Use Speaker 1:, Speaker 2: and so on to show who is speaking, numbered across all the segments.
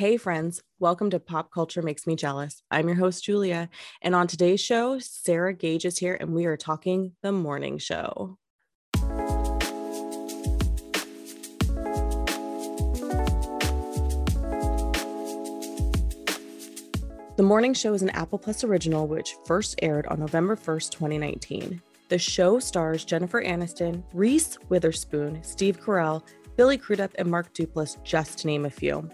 Speaker 1: Hey, friends, welcome to Pop Culture Makes Me Jealous. I'm your host, Julia. And on today's show, Sarah Gage is here and we are talking the morning show. The Morning Show is an Apple Plus original which first aired on November 1st, 2019. The show stars Jennifer Aniston, Reese Witherspoon, Steve Carell, Billy Crudup, and Mark Duplass, just to name a few.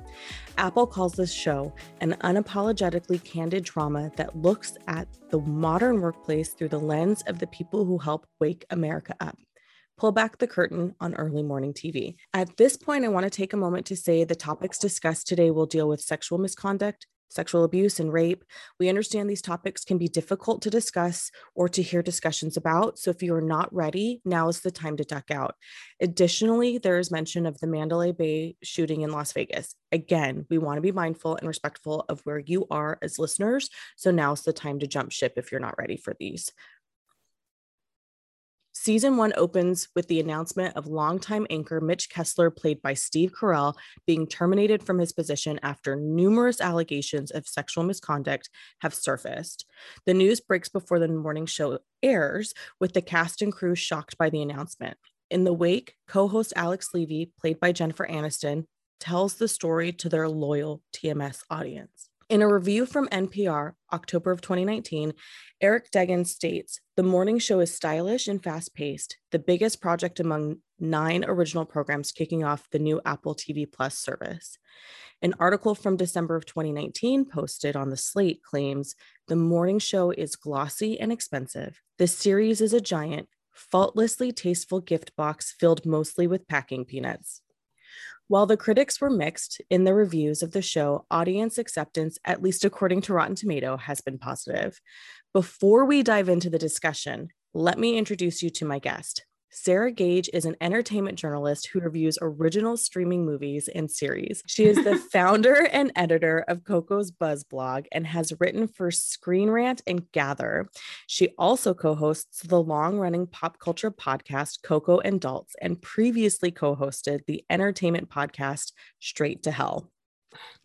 Speaker 1: Apple calls this show an unapologetically candid drama that looks at the modern workplace through the lens of the people who help wake America up. Pull back the curtain on early morning TV. At this point, I want to take a moment to say the topics discussed today will deal with sexual misconduct, sexual abuse and rape. We understand these topics can be difficult to discuss or to hear discussions about. So if you are not ready, now is the time to duck out. Additionally, there is mention of the Mandalay Bay shooting in Las Vegas. Again, we want to be mindful and respectful of where you are as listeners. So now's the time to jump ship if you're not ready for these. Season one opens with the announcement of longtime anchor Mitch Kessler, played by Steve Carell, being terminated from his position after numerous allegations of sexual misconduct have surfaced. The news breaks before the morning show airs, with the cast and crew shocked by the announcement. In the wake, co host Alex Levy, played by Jennifer Aniston, tells the story to their loyal TMS audience. In a review from NPR, October of 2019, Eric Deggans states The morning show is stylish and fast paced, the biggest project among nine original programs kicking off the new Apple TV Plus service. An article from December of 2019 posted on the Slate claims The morning show is glossy and expensive. The series is a giant, faultlessly tasteful gift box filled mostly with packing peanuts. While the critics were mixed in the reviews of the show, audience acceptance, at least according to Rotten Tomato, has been positive. Before we dive into the discussion, let me introduce you to my guest. Sarah Gage is an entertainment journalist who reviews original streaming movies and series. She is the founder and editor of Coco's Buzz blog and has written for Screen Rant and Gather. She also co hosts the long running pop culture podcast Coco and Daltz and previously co hosted the entertainment podcast Straight to Hell.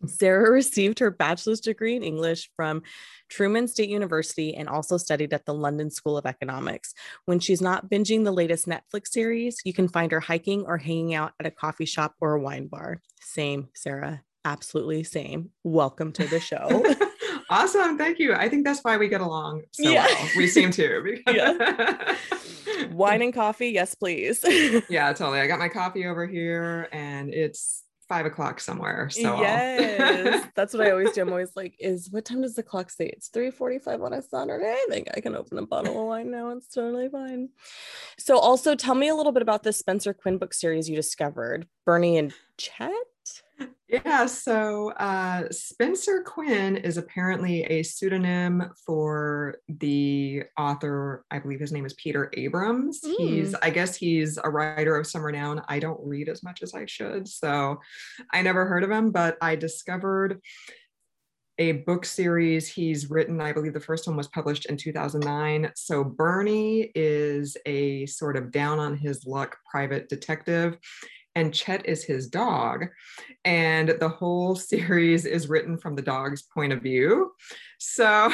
Speaker 1: Sarah received her bachelor's degree in English from Truman State University and also studied at the London School of Economics. When she's not binging the latest Netflix series, you can find her hiking or hanging out at a coffee shop or a wine bar. Same, Sarah. Absolutely same. Welcome to the show.
Speaker 2: awesome. Thank you. I think that's why we get along so yeah. well. We seem to.
Speaker 1: yeah. Wine and coffee, yes, please.
Speaker 2: yeah, totally. I got my coffee over here and it's five o'clock somewhere. So
Speaker 1: yes, that's what I always do. I'm always like, is what time does the clock say? It's 3:45 on a Saturday. I think I can open a bottle of wine now. It's totally fine. So also tell me a little bit about the Spencer Quinn book series you discovered, Bernie and Chet.
Speaker 2: Yeah, so uh, Spencer Quinn is apparently a pseudonym for the author. I believe his name is Peter Abrams. Mm. He's, I guess, he's a writer of some renown. I don't read as much as I should, so I never heard of him. But I discovered a book series he's written. I believe the first one was published in 2009. So Bernie is a sort of down on his luck private detective and Chet is his dog. And the whole series is written from the dog's point of view. So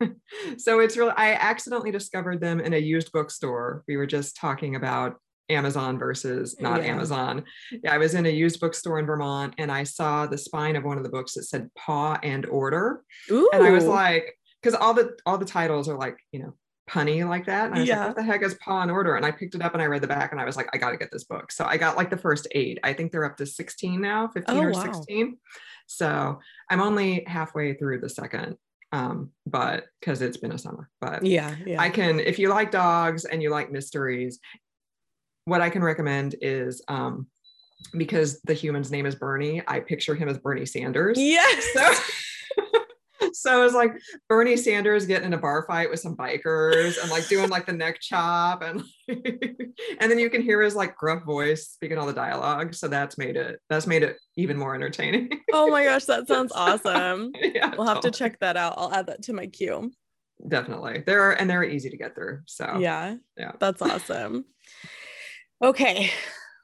Speaker 2: so it's really I accidentally discovered them in a used bookstore. We were just talking about Amazon versus not yeah. Amazon. Yeah, I was in a used bookstore in Vermont and I saw the spine of one of the books that said Paw and Order. Ooh. And I was like, because all the all the titles are like, you know, punny like that. And I was yeah. like, what the heck is Paw and Order? And I picked it up and I read the back and I was like, I got to get this book. So I got like the first eight. I think they're up to 16 now, 15 oh, or wow. 16. So I'm only halfway through the second um but because it's been a summer but
Speaker 1: yeah, yeah
Speaker 2: i can if you like dogs and you like mysteries what i can recommend is um because the human's name is bernie i picture him as bernie sanders
Speaker 1: yes so
Speaker 2: so it was like Bernie Sanders getting in a bar fight with some bikers and like doing like the neck chop and and then you can hear his like gruff voice speaking all the dialogue. So that's made it that's made it even more entertaining.
Speaker 1: oh my gosh, that sounds awesome. yeah, we'll have to check that out. I'll add that to my queue.
Speaker 2: Definitely. They're and they're easy to get through. So
Speaker 1: yeah, yeah, that's awesome. Okay,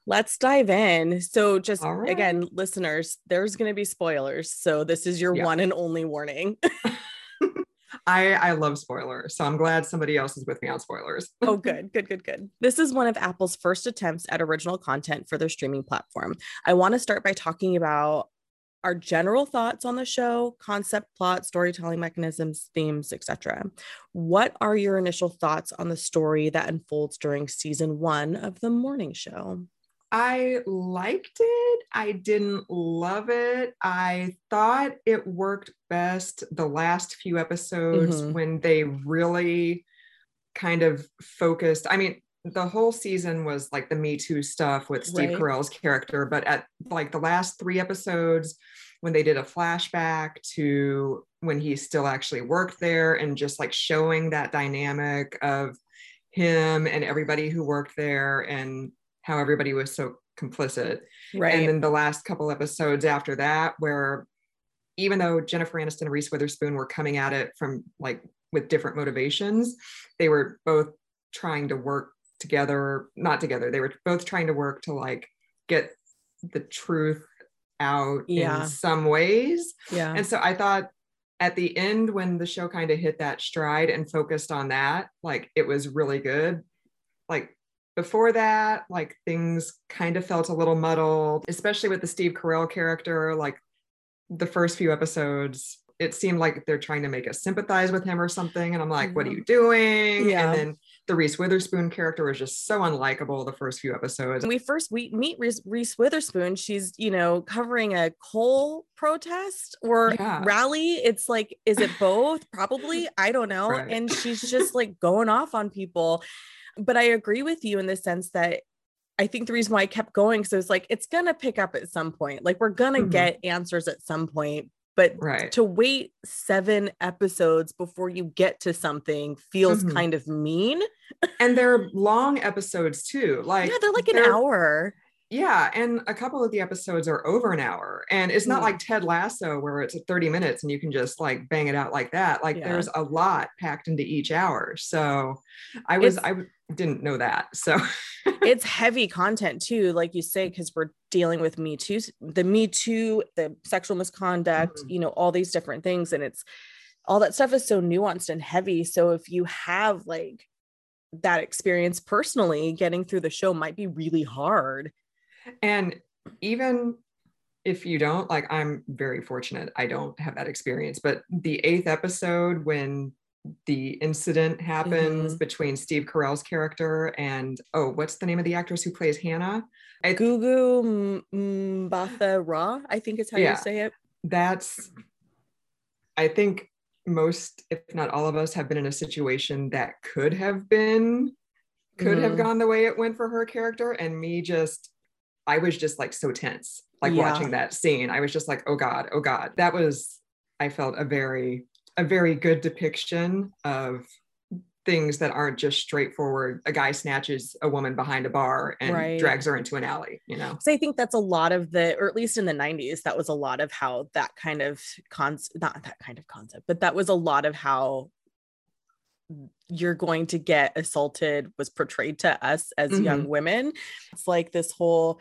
Speaker 1: Let's dive in. So, just right. again, listeners, there's going to be spoilers. So, this is your yeah. one and only warning.
Speaker 2: I I love spoilers, so I'm glad somebody else is with me on spoilers.
Speaker 1: oh, good, good, good, good. This is one of Apple's first attempts at original content for their streaming platform. I want to start by talking about our general thoughts on the show, concept, plot, storytelling mechanisms, themes, etc. What are your initial thoughts on the story that unfolds during season 1 of the morning show?
Speaker 2: I liked it. I didn't love it. I thought it worked best the last few episodes mm-hmm. when they really kind of focused. I mean, the whole season was like the Me Too stuff with Steve right. Carell's character, but at like the last three episodes, when they did a flashback to when he still actually worked there and just like showing that dynamic of him and everybody who worked there and how everybody was so complicit. Right. And then the last couple episodes after that, where even though Jennifer Aniston and Reese Witherspoon were coming at it from like with different motivations, they were both trying to work together, not together, they were both trying to work to like get the truth out yeah. in some ways.
Speaker 1: Yeah.
Speaker 2: And so I thought at the end, when the show kind of hit that stride and focused on that, like it was really good. Like before that, like things kind of felt a little muddled, especially with the Steve Carell character. Like the first few episodes, it seemed like they're trying to make us sympathize with him or something. And I'm like, what are mm-hmm. you doing? Yeah. And then the Reese Witherspoon character was just so unlikable the first few episodes.
Speaker 1: When we first we meet Reese, Reese Witherspoon, she's you know covering a coal protest or yeah. rally. It's like, is it both? Probably, I don't know. Right. And she's just like going off on people but I agree with you in the sense that I think the reason why I kept going so it's like it's gonna pick up at some point. Like we're gonna mm-hmm. get answers at some point, but
Speaker 2: right.
Speaker 1: to wait seven episodes before you get to something feels mm-hmm. kind of mean.
Speaker 2: and they're long episodes too. Like
Speaker 1: yeah, they're like an hour.
Speaker 2: Yeah, and a couple of the episodes are over an hour. And it's not mm. like Ted Lasso where it's 30 minutes and you can just like bang it out like that. Like yeah. there's a lot packed into each hour. So I was it's, I didn't know that. So
Speaker 1: it's heavy content too, like you say, because we're dealing with Me Too, the Me Too, the sexual misconduct, mm-hmm. you know, all these different things. And it's all that stuff is so nuanced and heavy. So if you have like that experience personally, getting through the show might be really hard
Speaker 2: and even if you don't, like, I'm very fortunate. I don't have that experience. But the eighth episode, when the incident happens mm-hmm. between Steve Carell's character and oh, what's the name of the actress who plays Hannah?
Speaker 1: I, Gugu Mbatha Raw, I think is how yeah, you say it.
Speaker 2: That's, I think most, if not all of us, have been in a situation that could have been, could mm-hmm. have gone the way it went for her character, and me just I was just like so tense, like yeah. watching that scene. I was just like, oh God, oh God. That was, I felt a very, a very good depiction of things that aren't just straightforward. A guy snatches a woman behind a bar and right. drags her into an alley, you know?
Speaker 1: So I think that's a lot of the, or at least in the 90s, that was a lot of how that kind of concept, not that kind of concept, but that was a lot of how you're going to get assaulted was portrayed to us as mm-hmm. young women. It's like this whole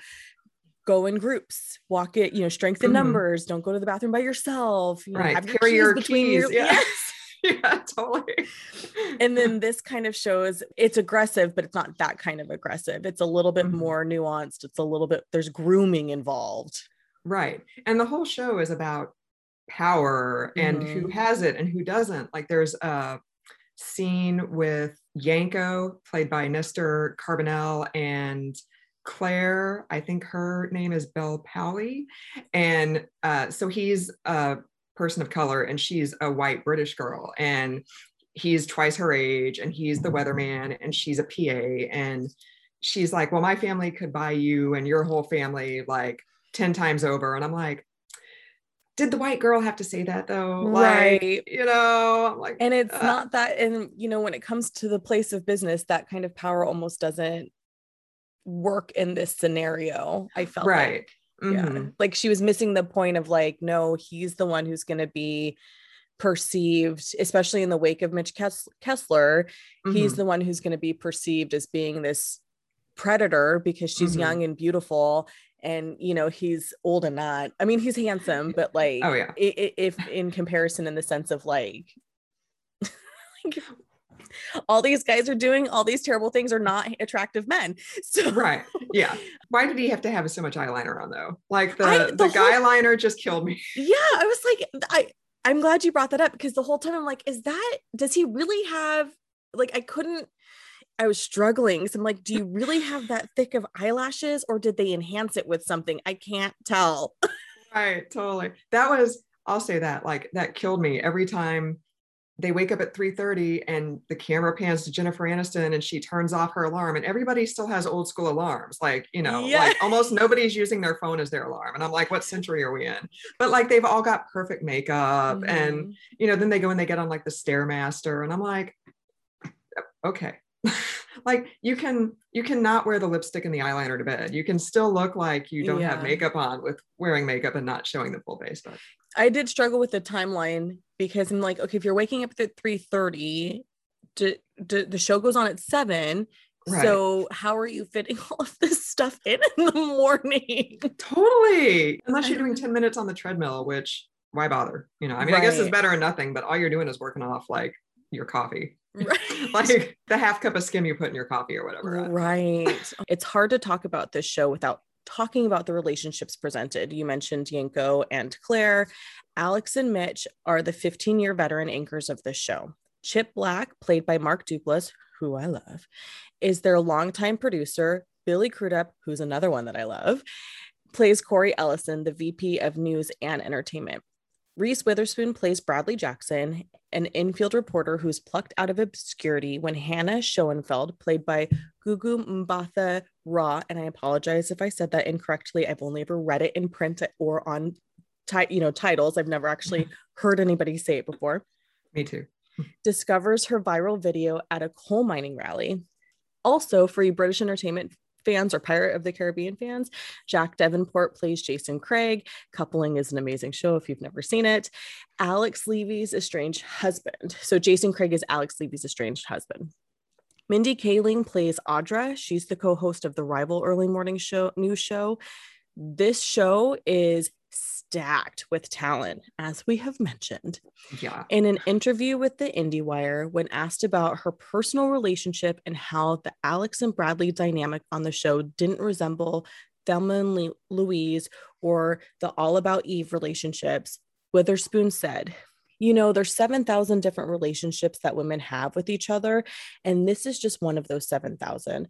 Speaker 1: go in groups, walk it, you know, strength in mm-hmm. numbers, don't go to the bathroom by yourself, you
Speaker 2: right. Know, have Carry your, your between keys. your yeah. yes.
Speaker 1: yeah, totally. and then this kind of shows it's aggressive, but it's not that kind of aggressive. It's a little bit mm-hmm. more nuanced. It's a little bit, there's grooming involved.
Speaker 2: Right. And the whole show is about power and mm-hmm. who has it and who doesn't. Like there's a scene with Yanko, played by Nestor Carbonell, and Claire, I think her name is Bel Powley. And uh, so he's a person of color and she's a white British girl. And he's twice her age and he's the weatherman and she's a PA. And she's like, Well, my family could buy you and your whole family like 10 times over. And I'm like, did the white girl have to say that though? Right. Like, you know, I'm like,
Speaker 1: and it's uh. not that, and you know, when it comes to the place of business, that kind of power almost doesn't work in this scenario. I felt
Speaker 2: right.
Speaker 1: Like, mm-hmm. yeah, like she was missing the point of like, no, he's the one who's going to be perceived, especially in the wake of Mitch Kessler. Mm-hmm. He's the one who's going to be perceived as being this predator because she's
Speaker 2: Mhm.
Speaker 1: young and beautiful and you know he's old and not i mean he's handsome but oh, like
Speaker 2: Oh yeah.
Speaker 1: i- i- if in comparison in the sense of like, like all these guys are doing all these terrible things are not attractive men so
Speaker 2: Right. Yeah. Why did he have to have so much eyeliner on though? Like the
Speaker 1: I-
Speaker 2: the,
Speaker 1: the
Speaker 2: guy liner just killed me.
Speaker 1: yeah i was like i i'm glad you brought that up because the whole time i'm like is that does he really have like i couldn't i was struggling so i'm like do you really have that thick of eyelashes or did they enhance it with something i can't tell
Speaker 2: Right. Totally. That was. I'll say that. Like that killed me every time. They wake up at 3:30 and the camera pans to Jennifer Aniston and she turns off her alarm and everybody still has old school alarms. Like, you know,
Speaker 1: Yeah.
Speaker 2: like almost nobody's using their phone as their alarm. And I'm like, what century are we in? But like they've all got perfect makeup and
Speaker 1: Mhm.
Speaker 2: you know, then they go and they get on like the Stairmaster, and I'm like, okay. like you can you cannot wear the lipstick and the eyeliner to bed. You can still look like you don't have makeup on with wearing makeup and not showing the full face. But
Speaker 1: I did struggle with the timeline because I'm like, okay, if you're waking up at 3:30, d- d- the show goes on at seven.
Speaker 2: Right.
Speaker 1: So how are you fitting all of this stuff in in the morning?
Speaker 2: totally, unless you're doing 10 minutes on the treadmill, which why bother? You know, I mean, I guess it's better than nothing, but all you're doing is working off like your coffee,
Speaker 1: right.
Speaker 2: like the half cup of skim you put in your coffee or whatever.
Speaker 1: Right. it's hard to talk about this show without talking about the relationships presented. You mentioned Yanko and Claire. Alex and Mitch are the 15 year veteran anchors of this show. Chip Black, played by Mark Duplass, who I love, is their longtime producer. Billy Crudup, who's another one that I love, plays Corey Ellison, the VP of News and Entertainment. Reese Witherspoon plays Bradley Jackson, an infield reporter who's plucked out of obscurity when Hannah Schoenfeld, played by Gugu Mbatha Raw, and I apologize if I said that incorrectly. I've only ever read it in print or on ti- you know titles. I've never actually heard anybody say it before.
Speaker 2: Me too.
Speaker 1: Discovers her viral video at a coal mining rally. Also, for you British entertainment fans or Pirate of the Caribbean fans, Jack Davenport plays Jason Craig. Coupling is an amazing show if you've never seen it. Alex Levy's estranged husband. So Jason Craig is Alex Levy's estranged husband. Mindy Kaling plays Audra. She's the co-host of the rival early morning show news show. This show is stacked with talent, as we have mentioned.
Speaker 2: Yeah.
Speaker 1: In an interview with the IndieWire, when asked about her personal relationship and how the Alex and Bradley dynamic on the show didn't resemble Thelma and Louise or the All About Eve relationships, Witherspoon said, You know, there's 7,000 different relationships that women have with each other, and this is just one of those 7,000.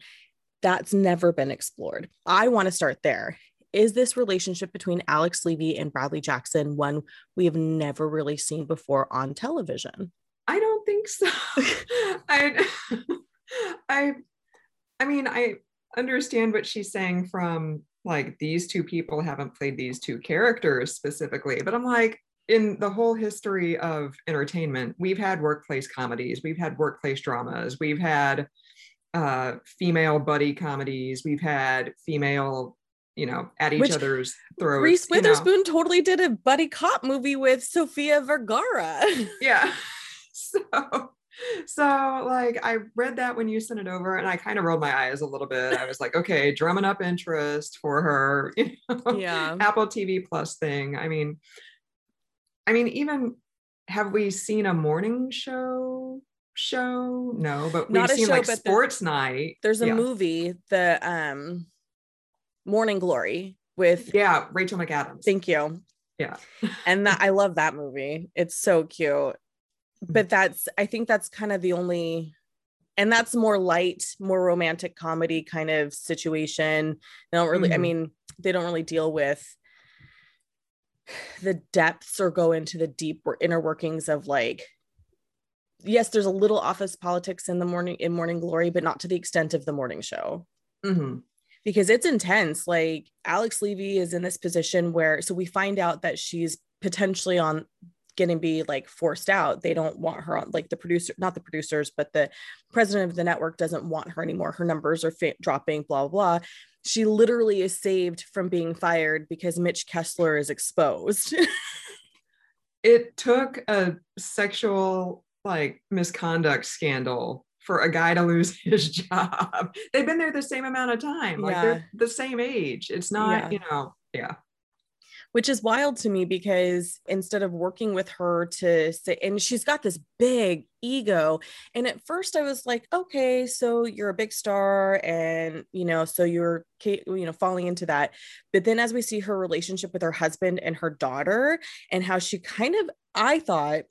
Speaker 1: That's never been explored. I want to start there. Is this relationship between Alex Levy and Bradley Jackson one we have never really seen before on television?
Speaker 2: I don't think so. I, I, I mean, I understand what she's saying from like these two people haven't played these two characters specifically, but I'm like, in the whole history of entertainment, we've had workplace comedies, we've had workplace dramas, we've had uh, female buddy comedies, we've had female, you know, at each
Speaker 1: Which
Speaker 2: other's throats.
Speaker 1: Reese
Speaker 2: you know.
Speaker 1: Witherspoon totally did a buddy cop movie with Sofia Vergara.
Speaker 2: yeah so so like i read that when you sent it over and i kind of rolled my eyes a little bit i was like okay drumming up interest for her you know
Speaker 1: Yeah.
Speaker 2: apple tv plus thing i mean i mean even have we seen a morning show show no but we've
Speaker 1: Not
Speaker 2: seen
Speaker 1: show,
Speaker 2: like sports night
Speaker 1: There's a
Speaker 2: yeah.
Speaker 1: movie, the um Morning Glory with
Speaker 2: yeah rachel mcadams
Speaker 1: thank you.
Speaker 2: Yeah.
Speaker 1: and that I love that movie. It's so cute. But that's I think that's kind of the only and that's more light, more romantic comedy kind of situation. They don't really, I
Speaker 2: Mhm.
Speaker 1: mean, they don't really deal with the depths or go into the deep or inner workings of like yes, there's a little office politics in the morning in Morning Glory, but not to the extent of the morning show
Speaker 2: Mhm.
Speaker 1: Because it's intense. Like Alex Levy is in this position where, so we find out that she's potentially on going to be like forced out. They don't want her on, like the producer, not the producers, but the president of the network doesn't want her anymore. Her numbers are fa- dropping, blah, blah, blah. She literally is saved from being fired because Mitch Kessler is exposed.
Speaker 2: it took a sexual like misconduct scandal for a guy to lose his job. They've been there the same amount of time. Like
Speaker 1: Yeah.
Speaker 2: they're the same age. It's not,
Speaker 1: Yeah.
Speaker 2: you know, yeah.
Speaker 1: which is wild to me because instead of working with her to say and she's got this big ego and at first i was like okay so you're a big star and you know so you're you know falling into that but then as we see her relationship with her husband and her daughter and how she kind of i thought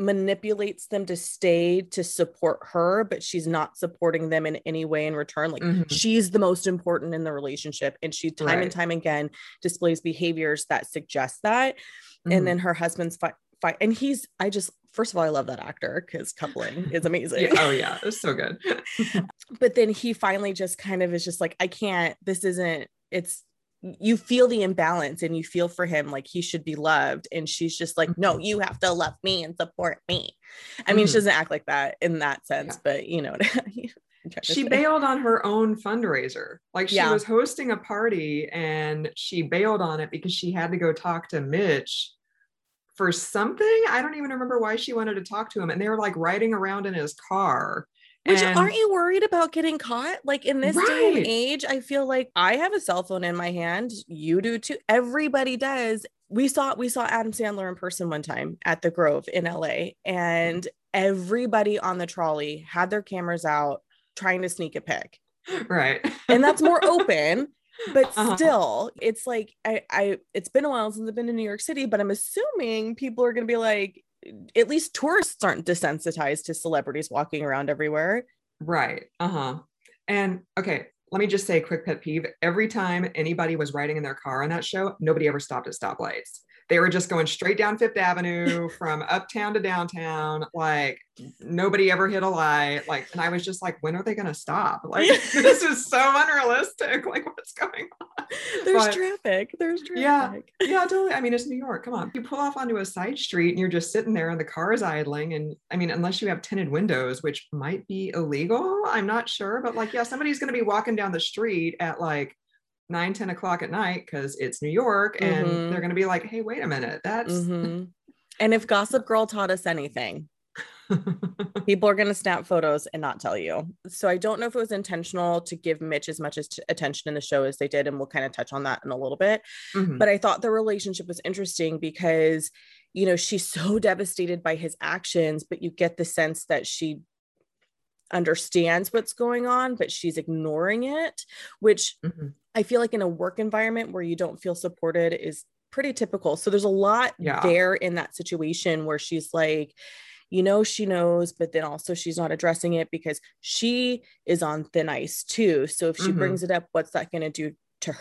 Speaker 1: manipulates them to stay to support her but she's not supporting them in any way in return like
Speaker 2: Mhm.
Speaker 1: she's the most important in the relationship and she time and time again displays behaviors that suggest that
Speaker 2: Mhm.
Speaker 1: and then her husband's fight fight and he's i just first of all i love that actor because coupling is amazing
Speaker 2: Yeah, oh yeah, it's so good.
Speaker 1: but then he finally just kind of is just like i can't this isn't it's you feel the imbalance and you feel for him like he should be loved and she's just like no
Speaker 2: Mm-hmm.
Speaker 1: you have to love me and support me i mean she
Speaker 2: Mhm.
Speaker 1: doesn't act like that in that sense
Speaker 2: Yeah.
Speaker 1: but you know I'm trying to
Speaker 2: she bailed on her own fundraiser. Like she
Speaker 1: Yeah.
Speaker 2: was hosting a party and she bailed on it because she had to go talk to Mitch for something. I don't even remember why she wanted to talk to him. And they were like riding around in his car.
Speaker 1: Which
Speaker 2: and-
Speaker 1: aren't you worried about getting caught? Like in this day and age, I feel like I have a cell phone in my hand. You do too. Everybody does. We saw we saw Adam Sandler in person one time at the Grove in LA, and everybody on the trolley had their cameras out trying to sneak a pic.
Speaker 2: right.
Speaker 1: And that's more open. But
Speaker 2: Uh-huh.
Speaker 1: still, it's like I, I it's been a while since I've been to New York City, but I'm assuming people are gonna be like, at least tourists aren't desensitized to celebrities walking around everywhere.
Speaker 2: Right. Uh-huh. And okay, let me just say quick pet peeve. Every time anybody was riding in their car on that show, nobody ever stopped at stoplights. They were just going straight down Fifth Avenue from uptown to downtown. Like nobody ever hit a light. Like, and I was just like, when are they gonna stop? Like, this is so unrealistic. Like, what's going on?
Speaker 1: There's
Speaker 2: But-
Speaker 1: traffic. There's
Speaker 2: Yeah.
Speaker 1: traffic.
Speaker 2: Yeah, totally. I mean, it's New York. Come on. You pull off onto a side street and you're just sitting there and the car is idling. And I mean, unless you have tinted windows, which might be illegal, I'm not sure. But like, yeah, somebody's going to be walking down the street at like 9, 10 o'clock at night because it's New York. And
Speaker 1: Mhm.
Speaker 2: they're going to be like, hey, wait a minute. That's.
Speaker 1: Mhm. And if Gossip Girl taught us anything, people are going to snap photos and not tell you. So I don't know if it was intentional to give Mitch as much as t- attention in the show as they did. And we'll kind of touch on that in a little bit.
Speaker 2: Mhm.
Speaker 1: But I thought the relationship was interesting because, you know, she's so devastated by his actions, but you get the sense that she understands what's going on, but she's ignoring it, which
Speaker 2: Mhm.
Speaker 1: I feel like in a work environment where you don't feel supported is pretty typical. So there's a lot
Speaker 2: Yeah.
Speaker 1: there in that situation where she's like, you know, she knows, but then also she's not addressing it because she is on thin ice too. So if she
Speaker 2: Mhm.
Speaker 1: brings it up, what's that going to do to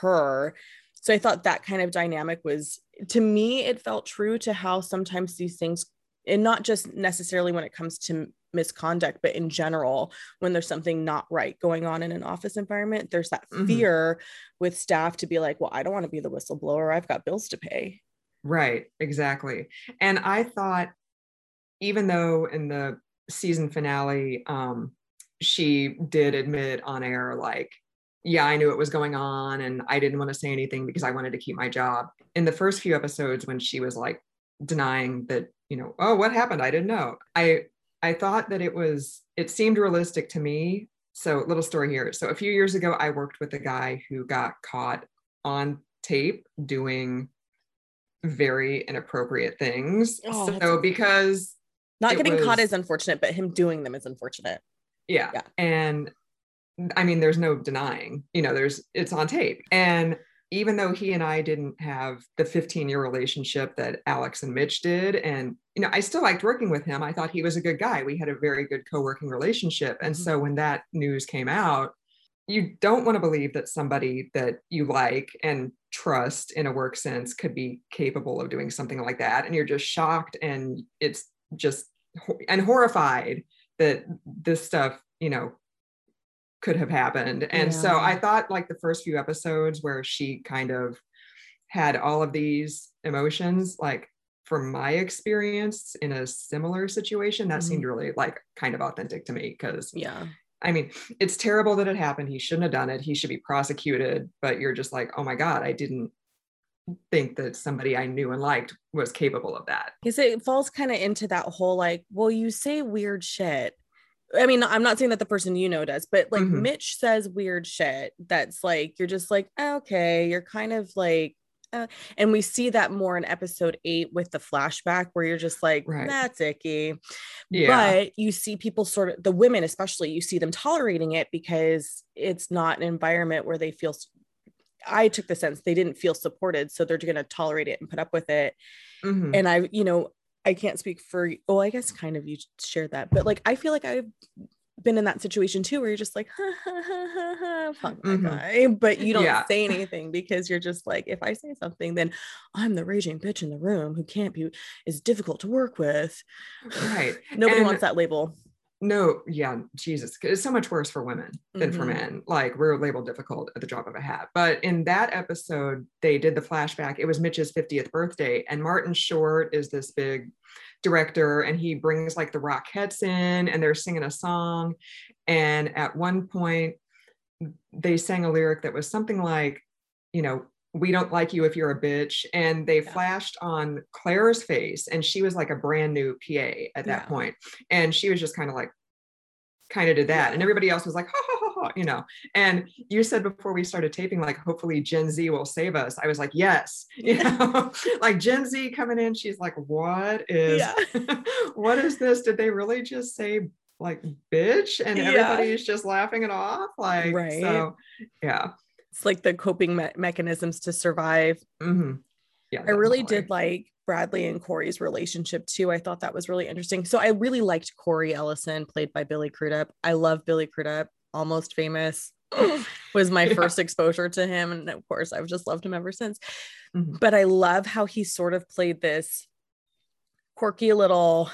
Speaker 1: her? So I thought that kind of dynamic was, to me, it felt true to how sometimes these things, and not just necessarily when it comes to misconduct, but in general, when there's something not right going on in an office environment, there's that
Speaker 2: Mhm.
Speaker 1: fear with staff to be like, well, I don't want to be the whistleblower. I've got bills to pay.
Speaker 2: Right, exactly. And I thought, even though in the season finale, um, she did admit on air, like, yeah, I knew it was going on and I didn't want to say anything because I wanted to keep my job. In the first few episodes, when she was like denying that, you know, oh, what happened? I didn't know. I I thought that it was, it seemed realistic to me. So, little story here. So, a few years ago, I worked with a guy who got caught on tape doing very inappropriate things.
Speaker 1: Oh,
Speaker 2: so because
Speaker 1: Not getting caught is unfortunate, but him doing them is unfortunate.
Speaker 2: yeah.
Speaker 1: Yeah.
Speaker 2: And I mean, there's no denying, you know, there's it's on tape. And even though he and I didn't have the 15 year relationship that Alex and Mitch did, and you know, I still liked working with him. I thought he was a good guy. We had a very good co-working relationship. And
Speaker 1: Mhm.
Speaker 2: so when that news came out, you don't want to believe that somebody that you like and trust in a work sense could be capable of doing something like that. And you're just shocked and it's just and horrified that this stuff, you know, could have happened. And so I thought like the first few episodes where she kind of had all of these emotions, like from my experience in a similar situation, that
Speaker 1: Mhm.
Speaker 2: seemed really like kind of authentic to me because
Speaker 1: Yeah.
Speaker 2: I mean, it's terrible that it happened. He shouldn't have done it. He should be prosecuted. But you're just like, oh my God, I didn't think that somebody I knew and liked was capable of that.
Speaker 1: Because it falls kind of into that whole like, well, you say weird shit I mean, I'm not saying that the person you know does, but like
Speaker 2: Mhm.
Speaker 1: Mitch says weird shit that's like, you're just like, okay, you're kind of like, uh, and we see that more in episode eight with the flashback where you're just like,
Speaker 2: Right.
Speaker 1: that's icky.
Speaker 2: Yeah.
Speaker 1: But you see people sort of, the women especially, you see them tolerating it because it's not an environment where they feel. I took the sense they didn't feel supported, so they're going to tolerate it and put up with it
Speaker 2: Mhm.
Speaker 1: and I, you know, I can't speak for, oh, I guess kind of you shared that, but like, I feel like I've been in that situation too, where you're just like, ha, ha, ha, ha, ha, fuck my
Speaker 2: Mhm.
Speaker 1: guy, but you don't
Speaker 2: Yeah.
Speaker 1: say anything because you're just like, if I say something, then I'm the raging bitch in the room who can't be, is difficult to work with.
Speaker 2: Right.
Speaker 1: Nobody
Speaker 2: And-
Speaker 1: wants that label.
Speaker 2: No, yeah, Jesus. It's so much worse for women than for
Speaker 1: Mhm.
Speaker 2: men. Like we're labeled difficult at the drop of a hat. But in that episode, they did the flashback. It was Mitch's 50th birthday, and Martin Short is this big director, and he brings like the Rockettes in, and they're singing a song. And at one point, they sang a lyric that was something like, you know, we don't like you if you're a bitch. And they
Speaker 1: Yeah.
Speaker 2: flashed on Claire's face, and she was like a brand new PA at that
Speaker 1: Yeah.
Speaker 2: point. And she was just kind of like, kind of did that. And everybody else was like, ha ha ha ha, you know. And you said before we started taping, like, hopefully Gen Z will save us. I was like, yes, you know, like Gen Z coming in, she's like, what is,
Speaker 1: Yeah.
Speaker 2: what is this? Did they really just say like bitch? And
Speaker 1: Yeah.
Speaker 2: everybody's just laughing it off. Like,
Speaker 1: Right.
Speaker 2: so yeah.
Speaker 1: It's like the coping me- mechanisms to survive.
Speaker 2: Mhm. Yeah.
Speaker 1: I really
Speaker 2: definitely.
Speaker 1: did like Bradley and Corey's relationship too. I thought that was really interesting. So I really liked Corey Ellison, played by Billy Crudup. I love Billy Crudup, almost famous. was my
Speaker 2: Yeah.
Speaker 1: first exposure to him. And of course, I've just loved him ever since.
Speaker 2: Mhm.
Speaker 1: But I love how he sort of played this quirky little,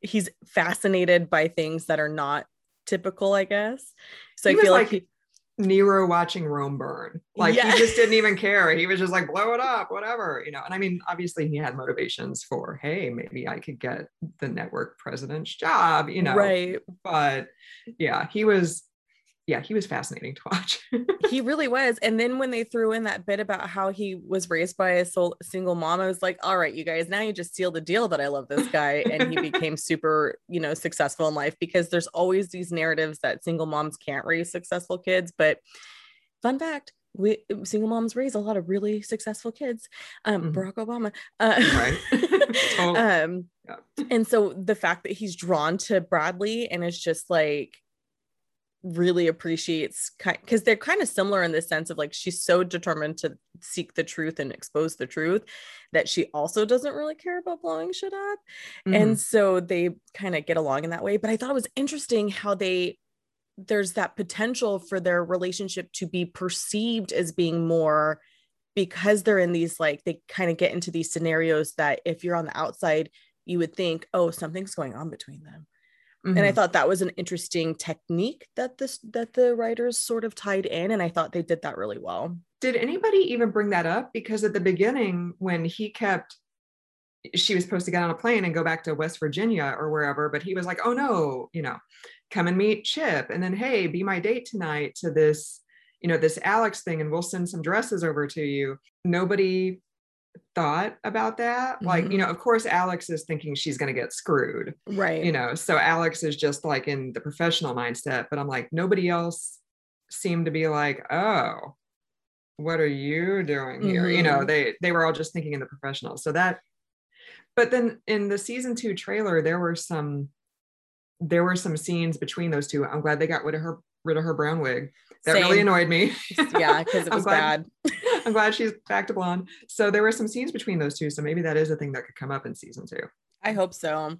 Speaker 1: he's fascinated by things that are not typical, I guess. So
Speaker 2: He
Speaker 1: I feel like,
Speaker 2: like
Speaker 1: he,
Speaker 2: Nero watching Rome burn. Like
Speaker 1: Yeah.
Speaker 2: he just didn't even care. He was just like, blow it up, whatever, you know. And I mean, obviously he had motivations for, hey, maybe I could get the network president's job, you know.
Speaker 1: right.
Speaker 2: But yeah, he was, yeah, he was fascinating to watch.
Speaker 1: he really was. And then when they threw in that bit about how he was raised by a sol- single mom, I was like, all right, you guys, now you just seal the deal that I love this guy. And he became super, you know, successful in life because there's always these narratives that single moms can't raise successful kids. But fun fact, we single moms raise a lot of really successful kids. Um,
Speaker 2: Mhm.
Speaker 1: Barack Obama. Uh,
Speaker 2: Right. Totally.
Speaker 1: um,
Speaker 2: Yeah.
Speaker 1: and so the fact that he's drawn to Bradley and is just like really appreciates because they're kind of similar in the sense of like she's so determined to seek the truth and expose the truth that she also doesn't really care about blowing shit up.
Speaker 2: Mhm.
Speaker 1: and so they kind of get along in that way. But i thought it was interesting how they there's that potential for their relationship to be perceived as being more because they're in these like they kind of get into these scenarios that if you're on the outside you would think oh something's going on between them and I
Speaker 2: Mhm.
Speaker 1: thought that was an interesting technique that this that the writers sort of tied in, and I thought they did that really well.
Speaker 2: did anybody even bring that up? Because at the beginning, when he kept, she was supposed to get on a plane and go back to West Virginia or wherever, but he was like, oh no, you know, come and meet Chip. And then, hey, be my date tonight to this, you know, this Alex thing, and we'll send some dresses over to you. Nobody thought about that. Like, you know, of course, Alex is thinking she's going to get screwed,
Speaker 1: Right.
Speaker 2: you know, so Alex is just like in the professional mindset, but I'm like, nobody else seemed to be like, oh, what are you doing here? You know,
Speaker 1: Mhm.
Speaker 2: they they were all just thinking in the professional. So that, but then in the season two trailer, there were some there were some scenes between those two. I'm glad they got rid of her rid of her brown wig. That really annoyed me.
Speaker 1: yeah, because it was
Speaker 2: glad-
Speaker 1: bad.
Speaker 2: I'm glad she's back to blonde. So there were some scenes between those two. So maybe that is a thing that could come up in season two.
Speaker 1: I hope so.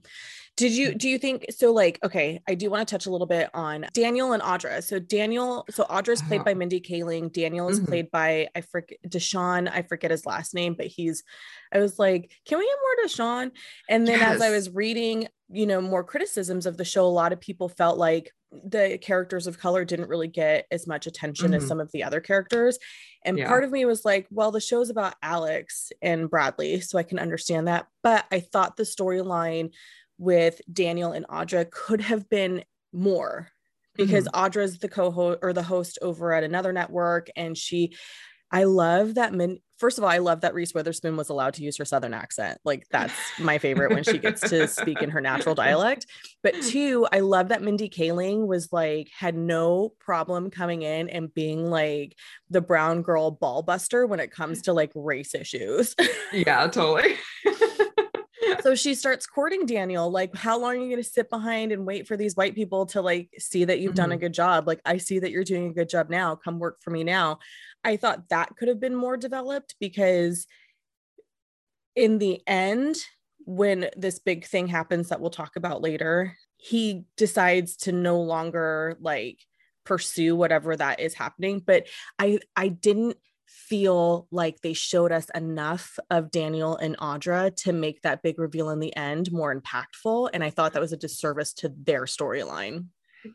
Speaker 1: Did you do you think so? Like, okay, I do want to touch a little bit on Daniel and Audra. So Daniel, so Audra is played by
Speaker 2: Oh.
Speaker 1: Mindy Kaling. Daniel is
Speaker 2: Mhm.
Speaker 1: played by I forget Desean. I forget his last name, but he's. I was like, can we have more Desean? And then as I was reading, you know, more criticisms of the show, a lot of people felt like the characters of color didn't really get as much attention as
Speaker 2: Mhm.
Speaker 1: some of the other characters. And
Speaker 2: Yeah.
Speaker 1: part of me was like, well, the show's about Alex and Bradley, so I can understand that. But I thought the storyline with Daniel and Audra could have been more because mm-hmm. Audra's the co-host or the host over at another network and she I love that Min first of all, I love that Reese Witherspoon was allowed to use her southern accent. Like that's my favorite when she gets to speak in her natural dialect. But two, I love that Mindy Kaling was like had no problem coming in and being like the brown girl ball buster when it comes to like race issues.
Speaker 2: yeah, totally.
Speaker 1: so she starts courting Daniel. Like, how long are you going to sit behind and wait for these white people to like see that you've mm-hmm. done a mm-hmm. good job? Like, I see that you're doing a good job now. Come work for me now. I thought that could have been more developed because in the end, when this big thing happens that we'll talk about later, he decides to no longer like pursue whatever that is happening. But I I didn't feel like they showed us enough of Daniel and Audra to make that big reveal in the end more impactful. And I thought that was a disservice to their storyline.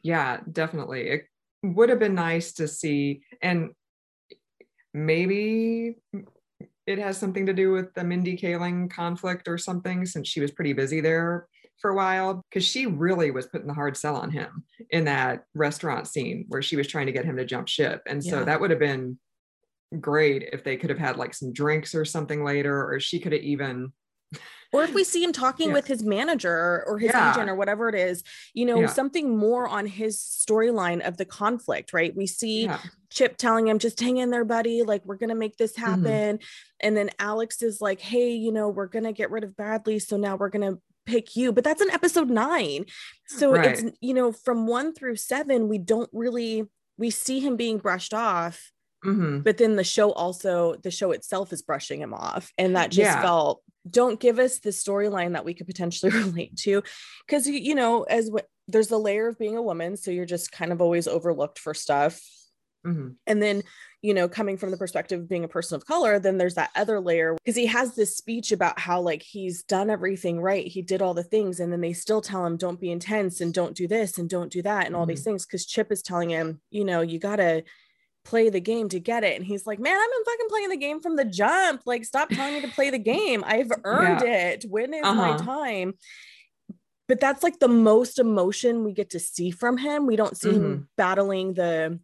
Speaker 2: Yeah, definitely. It would have been nice to see, and maybe it has something to do with the Mindy Kaling conflict or something, since she was pretty busy there for a while because she really was putting the hard sell on him in that restaurant scene where she was trying to get him to jump ship. And so yeah. that would have been great if they could have had like some drinks or something later, or she could have even
Speaker 1: or if we see him talking yeah. with his manager or his yeah. agent or whatever it is, you know, yeah. something more on his storyline of the conflict, right? We see Chip telling him, just hang in there, buddy. Like, we're going to make this mm-hmm. happen. Mm-hmm. And then Alex is like, hey, you know, we're going to get rid of Bradley. So now we're going to pick you. But that's in episode nine. So right. it's, you know, from one through seven, we don't really, we see him being brushed off Mm-hmm. But then the show also, the show itself is brushing him off. And that just yeah. felt, don't give us the storyline that we could potentially relate to. Cause, you know, as w- there's the layer of being a woman. So you're just kind of always overlooked for stuff. Mm-hmm. And then, you know, coming from the perspective of being a person of color, then there's that other layer because he has this speech about how, like, he's done everything right. He did all the things. And then they still tell him, don't be intense and don't do this and don't do that and all mm-hmm. these things. Cause Chip is telling him, you know, you got to, play the game to get it. And he's like, man, I've been fucking playing the game from the jump. Like, stop telling me to play the game. I've earned yeah. it. When is uh-huh. my time? But that's like the most emotion we get to see from him. We don't see mm-hmm. him battling the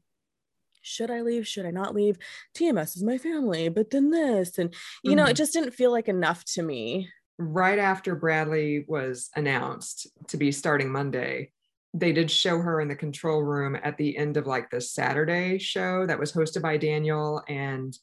Speaker 1: should I leave? Should I not leave? TMS is my family, but then this. And, you mm-hmm. know, it mm-hmm. just didn't feel like enough to me.
Speaker 2: Right after Bradley was announced to be starting Monday, they did show her in the control room at the end of like the Saturday show that was hosted by Daniel and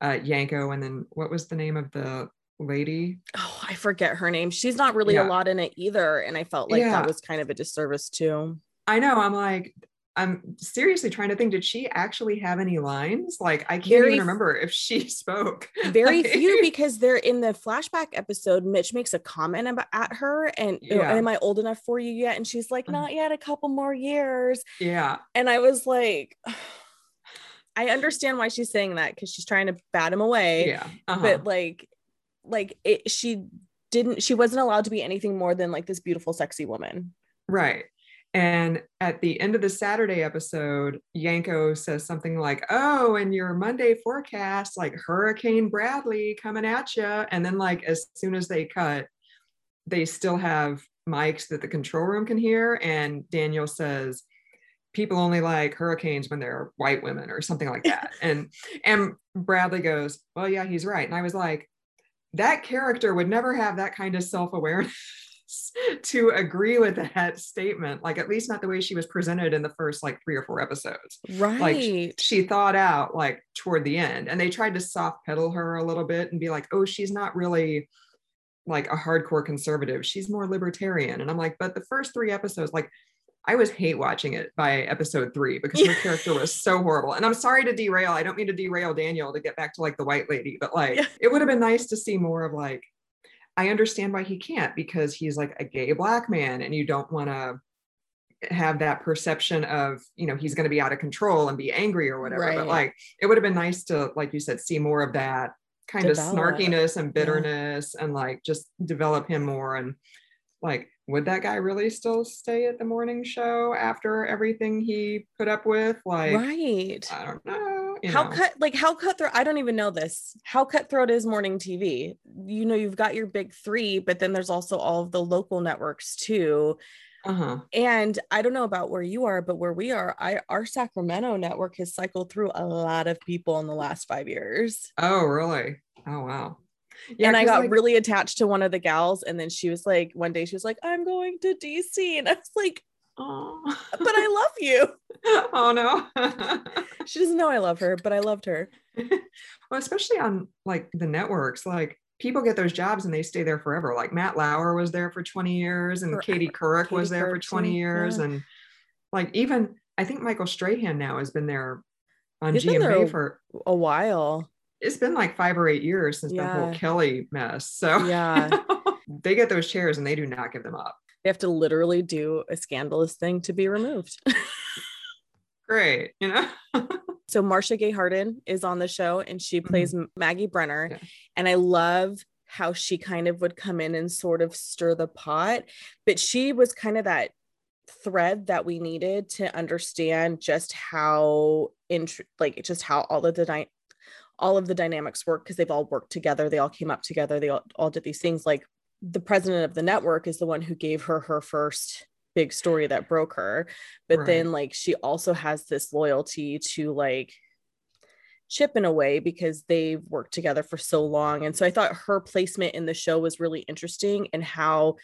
Speaker 2: uh, Yanko. And then what was the name of the lady?
Speaker 1: Oh, I forget her name. She's not really yeah. a lot in it either. And I felt like yeah. that was kind of a disservice too.
Speaker 2: I know. I'm like, I'm seriously trying to think, did she actually have any lines? Like, I can't very, even remember if she spoke.
Speaker 1: Very like, few because they're in the flashback episode. Mitch makes a comment about at her and yeah. am I old enough for you yet? And she's like, not yet, a couple more years.
Speaker 2: Yeah.
Speaker 1: And I was like, I understand why she's saying that because she's trying to bat him away.
Speaker 2: Yeah. Uh-huh.
Speaker 1: But like, like it, she didn't, she wasn't allowed to be anything more than like this beautiful, sexy woman.
Speaker 2: Right. And at the end of the Saturday episode, Yanko says something like, Oh, and your Monday forecast, like Hurricane Bradley coming at you. And then, like, as soon as they cut, they still have mics that the control room can hear. And Daniel says, People only like hurricanes when they're white women or something like that. and and Bradley goes, Well, yeah, he's right. And I was like, that character would never have that kind of self-awareness to agree with that statement like at least not the way she was presented in the first like three or four episodes
Speaker 1: right
Speaker 2: like she thought out like toward the end and they tried to soft pedal her a little bit and be like oh she's not really like a hardcore conservative she's more libertarian and i'm like but the first three episodes like I was hate watching it by episode three because her character was so horrible. And I'm sorry to derail. I don't mean to derail Daniel to get back to like the white lady, but like yeah. it would have been nice to see more of like I understand why he can't because he's like a gay black man and you don't want to have that perception of you know he's going to be out of control and be angry or whatever right. but like it would have been nice to like you said see more of that kind develop. of snarkiness and bitterness yeah. and like just develop him more and like would that guy really still stay at the morning show after everything he put up with like
Speaker 1: right
Speaker 2: i don't know
Speaker 1: how know. cut like how cutthroat i don't even know this how cutthroat is morning tv you know you've got your big three but then there's also all of the local networks too
Speaker 2: Uh-huh.
Speaker 1: And I don't know about where you are, but where we are, I our Sacramento network has cycled through a lot of people in the last five years.
Speaker 2: Oh, really? Oh, wow.
Speaker 1: Yeah, and I got
Speaker 2: like-
Speaker 1: really attached to one of the gals, and then she was like, one day she was like, "I'm going to DC," and I was like,
Speaker 2: Oh.
Speaker 1: "But I love you."
Speaker 2: oh no.
Speaker 1: She doesn't know I love her, but I loved her.
Speaker 2: well, especially on like the networks, like people get those jobs and they stay there forever. Like Matt Lauer was there for 20 years and
Speaker 1: Forever.
Speaker 2: Katie Couric was
Speaker 1: Katie
Speaker 2: there for 20
Speaker 1: too,
Speaker 2: years.
Speaker 1: yeah.
Speaker 2: And like even I think Michael Strahan now has been there on
Speaker 1: He's
Speaker 2: GMA
Speaker 1: a-
Speaker 2: for
Speaker 1: A while,
Speaker 2: it's been like five or eight years since the whole Kelly mess. So
Speaker 1: Yeah.
Speaker 2: they get those chairs and they do not give them up.
Speaker 1: Have to literally do a scandalous thing to be removed.
Speaker 2: Great, you know?
Speaker 1: so Marcia Gay Harden is on the show, and she plays M- Maggie Brener,
Speaker 2: Mm-hmm. Yeah.
Speaker 1: and I love how she kind of would come in and sort of stir the pot, but she was kind of that thread that we needed to understand just how int- like just how all of the dy- all of the dynamics work because they've all worked together they all came up together they all, all did these things like the president of the network is the one who gave her her first big story that broke her but
Speaker 2: Right.
Speaker 1: then like she also has this loyalty to like chip in a way because they've worked together for so long and so i thought her placement in the show was really interesting and how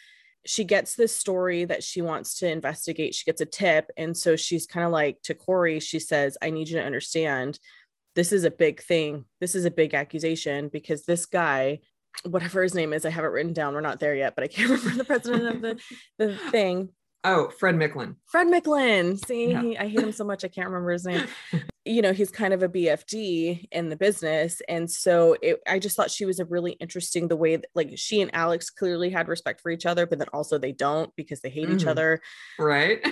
Speaker 1: she gets this story that she wants to investigate. She gets a tip. And so she's kind of like to Cory, she says, I need you to understand this is a big thing. This is a big accusation because this guy, whatever his name is, I have it written down. We're not there yet, but I can't remember the president of the, the thing.
Speaker 2: Oh, Fred Micklen.
Speaker 1: Fred McLean. See,
Speaker 2: Yeah.
Speaker 1: he, I hate him so much. I can't remember his name. you know, he's kind of a BFD in the business. And so it, I just thought she was a really interesting the way that like she and Alex clearly had respect for each other, but then also they don't because they hate each
Speaker 2: Mhm.
Speaker 1: other.
Speaker 2: Right.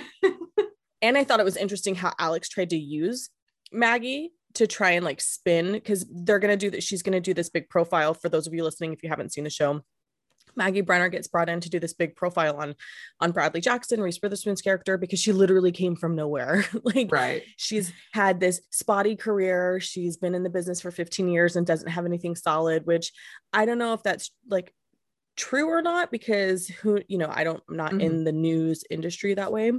Speaker 1: And I thought it was interesting how Alex tried to use Maggie to try and like spin because they're going to do that. She's going to do this big profile for those of you listening. If you haven't seen the show, Maggie Brener gets brought in to do this big profile on on Bradley Jackson, Reese Witherspoon's character, because she literally came from nowhere. like
Speaker 2: right.
Speaker 1: she's had this spotty career. She's been in the business for 15 years and doesn't have anything solid, which I don't know if that's like true or not because who, you know, I don't, I'm not in mm-hmm. the news industry that way.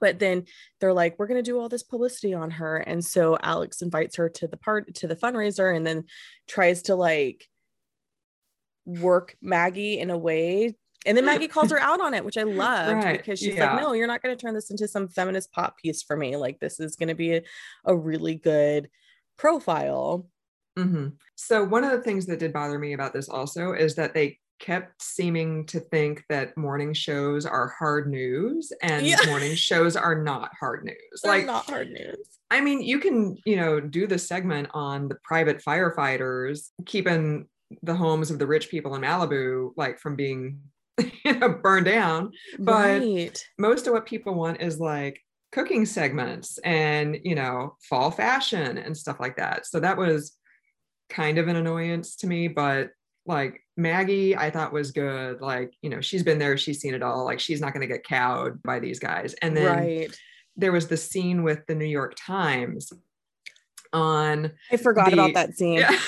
Speaker 1: But then they're like, we're going to do all this publicity on her. And so Alex invites her to the part to the fundraiser and then tries to like work Maggie in a way. And then Maggie calls her out on it, which I loved
Speaker 2: Right,
Speaker 1: because she's
Speaker 2: yeah.
Speaker 1: like, no, you're not going to turn this into some feminist pop piece for me. Like, this is going to be a, a really good profile.
Speaker 2: hmm So one of the things that did bother me about this also is that they kept seeming to think that morning shows are hard news and
Speaker 1: Yeah.
Speaker 2: morning shows are not hard news.
Speaker 1: They're
Speaker 2: like
Speaker 1: not hard news.
Speaker 2: I mean, you can, you know, do the segment on the private firefighters keeping the homes of the rich people in Malibu like from being you know, burned down. But
Speaker 1: right.
Speaker 2: most of what people want is like cooking segments and you know fall fashion and stuff like that so that was kind of an annoyance to me but like maggie i thought was good like you know she's been there she's seen it all like she's not going to get cowed by these guys and then
Speaker 1: right.
Speaker 2: there was the scene with the new york times on
Speaker 1: I forgot
Speaker 2: the-
Speaker 1: about that scene.
Speaker 2: yeah,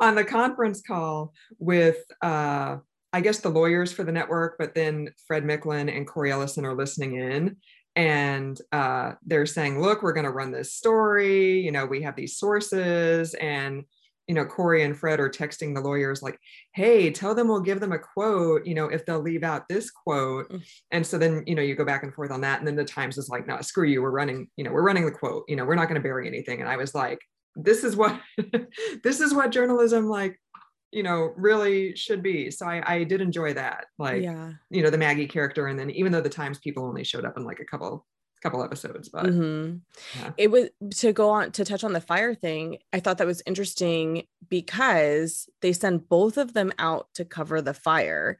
Speaker 2: on the conference call with uh I guess the lawyers for the network, but then Fred Micklen and Cory Ellison are listening in and uh they're saying, look, we're gonna run this story, you know, we have these sources and you know, Cory and Fred are texting the lawyers like, hey, tell them we'll give them a quote, you know, if they'll leave out this quote.
Speaker 1: Mm.
Speaker 2: And so then, you know, you go back and forth on that. And then the Times is like, no, screw you. We're running, you know, we're running the quote, you know, we're not going to bury anything. And I was like, this is what this is what journalism like you know really should be so i i did enjoy that like
Speaker 1: yeah.
Speaker 2: you know the maggie character and then even though the times people only showed up in like a couple couple episodes but
Speaker 1: Mhm.
Speaker 2: yeah.
Speaker 1: It was to go on to touch on the fire thing. I thought that was interesting because they send both of them out to cover the fire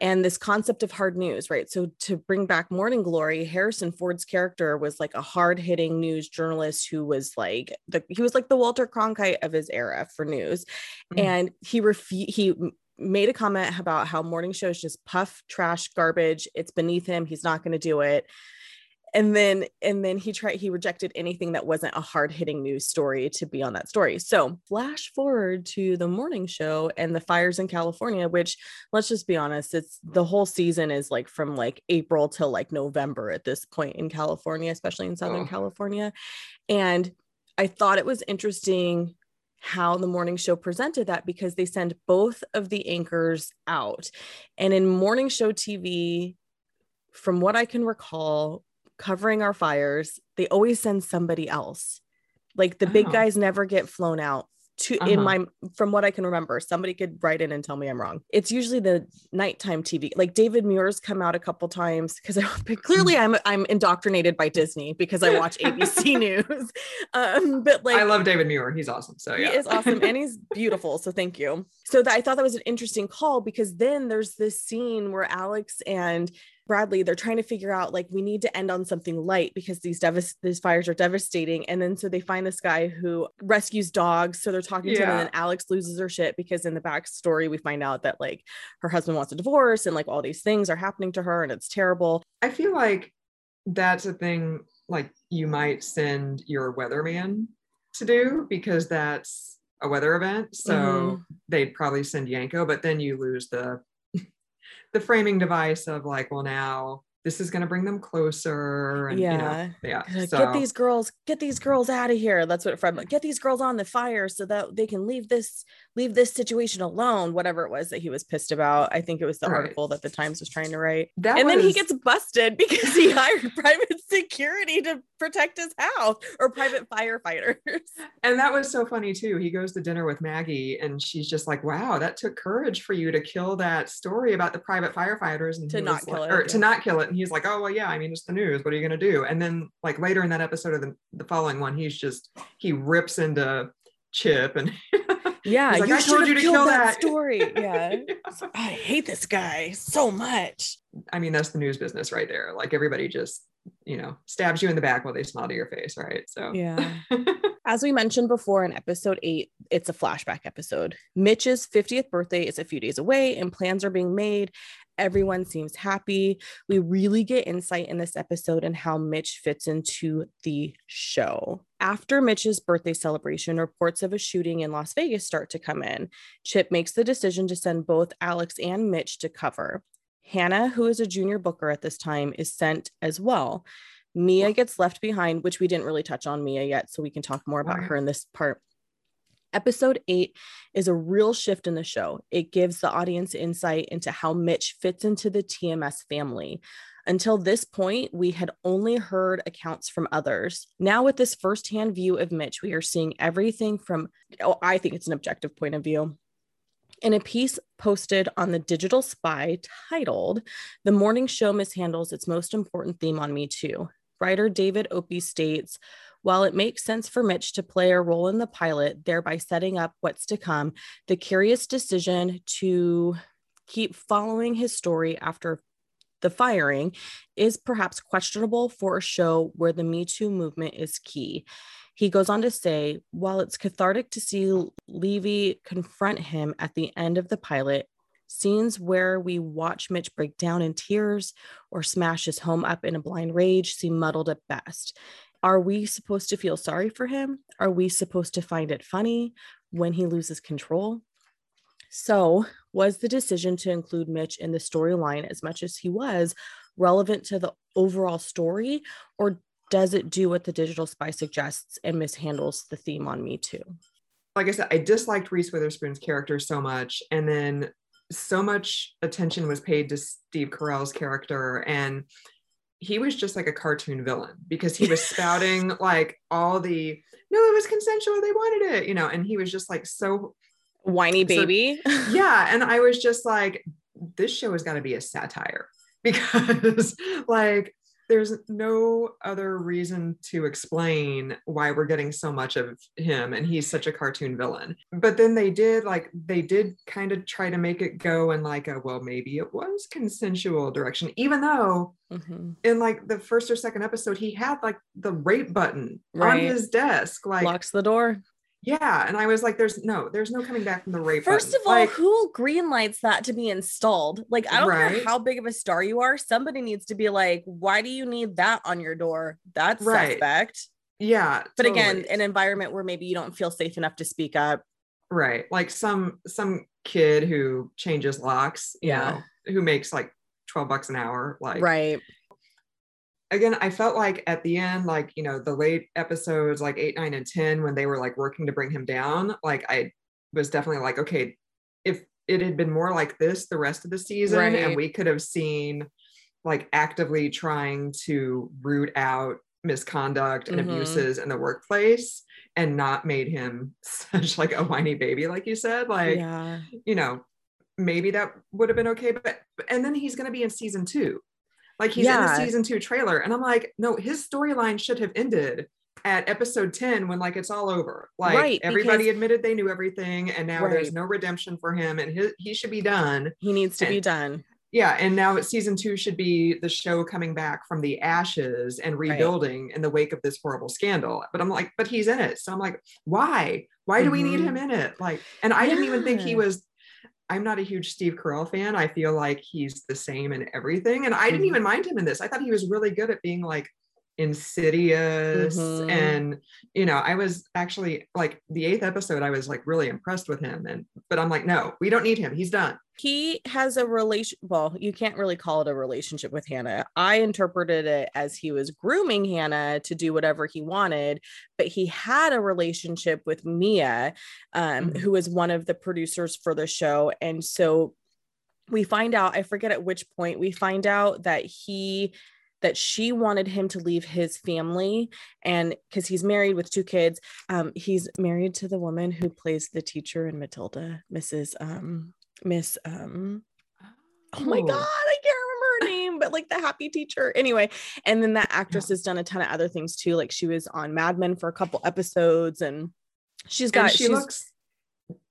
Speaker 1: and this concept of hard news, right? So, to bring back Morning Glory, Harrison Ford's character was like a hard hitting news journalist who was like, the, he was like the Walter Cronkite of his era for news.
Speaker 2: Mhm.
Speaker 1: And he refu- he made a comment about how morning shows just puff trash garbage. It's beneath him. He's not going to do it and then and then he tried he rejected anything that wasn't a hard-hitting news story to be on that story. So flash forward to the morning show and the fires in california which let's just be honest it's the whole season is like from like april till like november at this point in california especially in southern oh. california. And i thought it was interesting how the morning show presented that because they send both of the anchors out. And in morning show tv from what I can recall, covering our fires, they always send somebody else. Like the oh. big guys never get flown out. To, uh-huh. in my from what I can remember, somebody could write in and tell me I'm wrong. It's usually the nighttime TV. Like David Muir's come out a couple times because clearly I'm I'm indoctrinated by Disney because I watch ABC News. Um, but like
Speaker 2: I love David Muir. He's awesome. So yeah,
Speaker 1: he is awesome and he's beautiful. So thank you. So that I thought that was an interesting call because then there's this scene where Alex and Bradley, they're trying to figure out like we need to end on something light because these devas- these fires are devastating. And then so they find this guy who rescues dogs. So they're talking yeah. to him, and then Alex loses her shit because in the backstory we find out that like her husband wants a divorce and like all these things are happening to her and it's terrible.
Speaker 2: I feel like that's a thing like you might send your weatherman to do because that's a weather event. So mm-hmm. they'd probably send Yanko, but then you lose the the framing device of like, well, now this is going to bring them closer. And, yeah. You know, yeah.
Speaker 1: So. Get these girls, get these girls out of here. That's what Fred, get these girls on the fire so that they can leave this, leave this situation alone, whatever it was that he was pissed about. I think it was the right. article that the Times was trying to write. That and was... then he gets busted because he hired private security to protect his house or private firefighters.
Speaker 2: And that was so funny too. He goes to dinner with Maggie and she's just like, wow, that took courage for you to kill that story about the private firefighters and
Speaker 1: to not kill
Speaker 2: like,
Speaker 1: it. Or
Speaker 2: yeah. to not kill it. And he's like, oh, well, yeah, I mean, it's the news. What are you going to do? And then like later in that episode of the, the following one, he's just, he rips into Chip and
Speaker 1: yeah, like, you I told you to kill that, that. story. Yeah. yeah. I hate this guy so much.
Speaker 2: I mean, that's the news business right there. Like everybody just, you know, stabs you in the back while they smile to your face, right? So
Speaker 1: yeah. As we mentioned before in episode eight, it's a flashback episode. Mitch's 50th birthday is a few days away and plans are being made. Everyone seems happy. We really get insight in this episode and how Mitch fits into the show. After Mitch's birthday celebration, reports of a shooting in Las Vegas start to come in. Chip makes the decision to send both Alex and Mitch to cover. Hannah, who is a junior booker at this time, is sent as well. Mia gets left behind, which we didn't really touch on Mia yet, so we can talk more about her in this part. Episode eight is a real shift in the show. It gives the audience insight into how Mitch fits into the TMS family. Until this point, we had only heard accounts from others. Now, with this firsthand view of Mitch, we are seeing everything from, oh, I think it's an objective point of view. In a piece posted on the Digital Spy titled, The Morning Show Mishandles Its Most Important Theme on Me Too, writer David Opie states, while it makes sense for Mitch to play a role in the pilot, thereby setting up what's to come, the curious decision to keep following his story after the firing is perhaps questionable for a show where the Me Too movement is key. He goes on to say, while it's cathartic to see Levy confront him at the end of the pilot, scenes where we watch Mitch break down in tears or smash his home up in a blind rage seem muddled at best. Are we supposed to feel sorry for him? Are we supposed to find it funny when he loses control? So, was the decision to include Mitch in the storyline as much as he was relevant to the overall story, or does it do what the digital spy suggests and mishandles the theme on Me Too?
Speaker 2: Like I said, I disliked Reese Witherspoon's character so much. And then so much attention was paid to Steve Carell's character. And he was just like a cartoon villain because he was spouting like all the no it was consensual they wanted it you know and he was just like so
Speaker 1: whiny baby.
Speaker 2: so, yeah and i was just like this show has got to be a satire because like there's no other reason to explain why we're getting so much of him and he's such a cartoon villain but then they did like they did kind of try to make it go in like a well maybe it was consensual direction even though mm-hmm. in like the first or second episode he had like the rape button right. on his desk like
Speaker 1: locks the door
Speaker 2: Yeah, and I was like, "There's no, there's no coming back from the rape."
Speaker 1: First
Speaker 2: button.
Speaker 1: of all,
Speaker 2: like,
Speaker 1: who greenlights that to be installed? Like, I don't care how big of a star you are. Somebody needs to be like, "Why do you need that on your door?" That's
Speaker 2: Right.
Speaker 1: suspect.
Speaker 2: yeah,
Speaker 1: But again, an environment where maybe you don't feel safe enough to speak up.
Speaker 2: right, like some some kid who changes locks, you
Speaker 1: Yeah.
Speaker 2: know, who makes like twelve bucks an hour, like
Speaker 1: right.
Speaker 2: Again, I felt like at the end, like, you know, the late episodes, like eight, nine, and 10, when they were like working to bring him down, like I was definitely like, okay, if it had been more like this the rest of the season,
Speaker 1: Right.
Speaker 2: and we could have seen like actively trying to root out misconduct and
Speaker 1: Mhm.
Speaker 2: abuses in the workplace and not made him such like a whiny baby, like you said, like,
Speaker 1: yeah.
Speaker 2: you know, maybe that would have been okay. But and then he's gonna be in season two. Like he's in
Speaker 1: Yeah.
Speaker 2: the season two trailer. And I'm like, no, his storyline should have ended at episode 10 when like it's all over. Like
Speaker 1: Right,
Speaker 2: everybody
Speaker 1: because-
Speaker 2: admitted they knew everything and now there's no redemption for him and his, he should be done.
Speaker 1: He needs to be done.
Speaker 2: Yeah. And now season two should be the show coming back from the ashes and rebuilding in the wake of this horrible scandal. But I'm like, but he's in it. So I'm like, why? Why do we need
Speaker 1: Mhm.
Speaker 2: him in it? Like, and I didn't even think he was I'm not a huge Steve Carell fan. I feel like he's the same in everything. And I didn't
Speaker 1: Mhm.
Speaker 2: even mind him in this. I thought he was really good at being like insidious.
Speaker 1: Mhm.
Speaker 2: And, you know, I was actually like the eighth episode, I was like really impressed with him. And, but I'm like, no, we don't need him. He's done.
Speaker 1: he has a relation well you can't really call it a relationship with hannah i interpreted it as he was grooming hannah to do whatever he wanted but he had a relationship with mia um,
Speaker 2: Mhm.
Speaker 1: who was one of the producers for the show and so we find out i forget at which point we find out that he that she wanted him to leave his family and because he's married with two kids um he's married to the woman who plays the teacher in matilda mrs um miss um oh my
Speaker 2: Ooh.
Speaker 1: god i can't remember her name but like the happy teacher anyway and then that actress has done a ton of other things too like she was on mad men for a couple episodes and she's got
Speaker 2: and she
Speaker 1: she's
Speaker 2: looks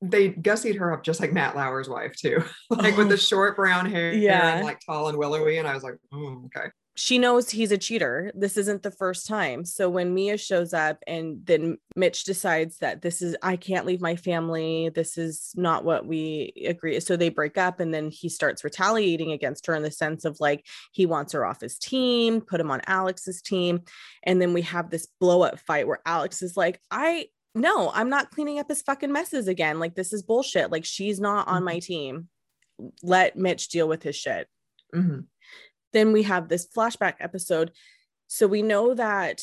Speaker 2: they gussied her up just like Matt Lauer's wife too, like with
Speaker 1: Oh.
Speaker 2: the short brown hair
Speaker 1: Yeah.
Speaker 2: and like tall and willowy. And I was like, oh, okay.
Speaker 1: She knows he's a cheater. This isn't the first time. So when Mia shows up and then Mitch decides that this is, I can't leave my family. This is not what we agree. So they break up and then he starts retaliating against her in the sense of like, he wants her off his team, put him on Alex's team. And then we have this blow up fight where Alex is like, I, no, I'm not cleaning up his fucking messes again. Like, this is bullshit. Like, she's not on my team. Let Mitch deal with his shit
Speaker 2: Mhm.
Speaker 1: Then we have this flashback episode. So we know that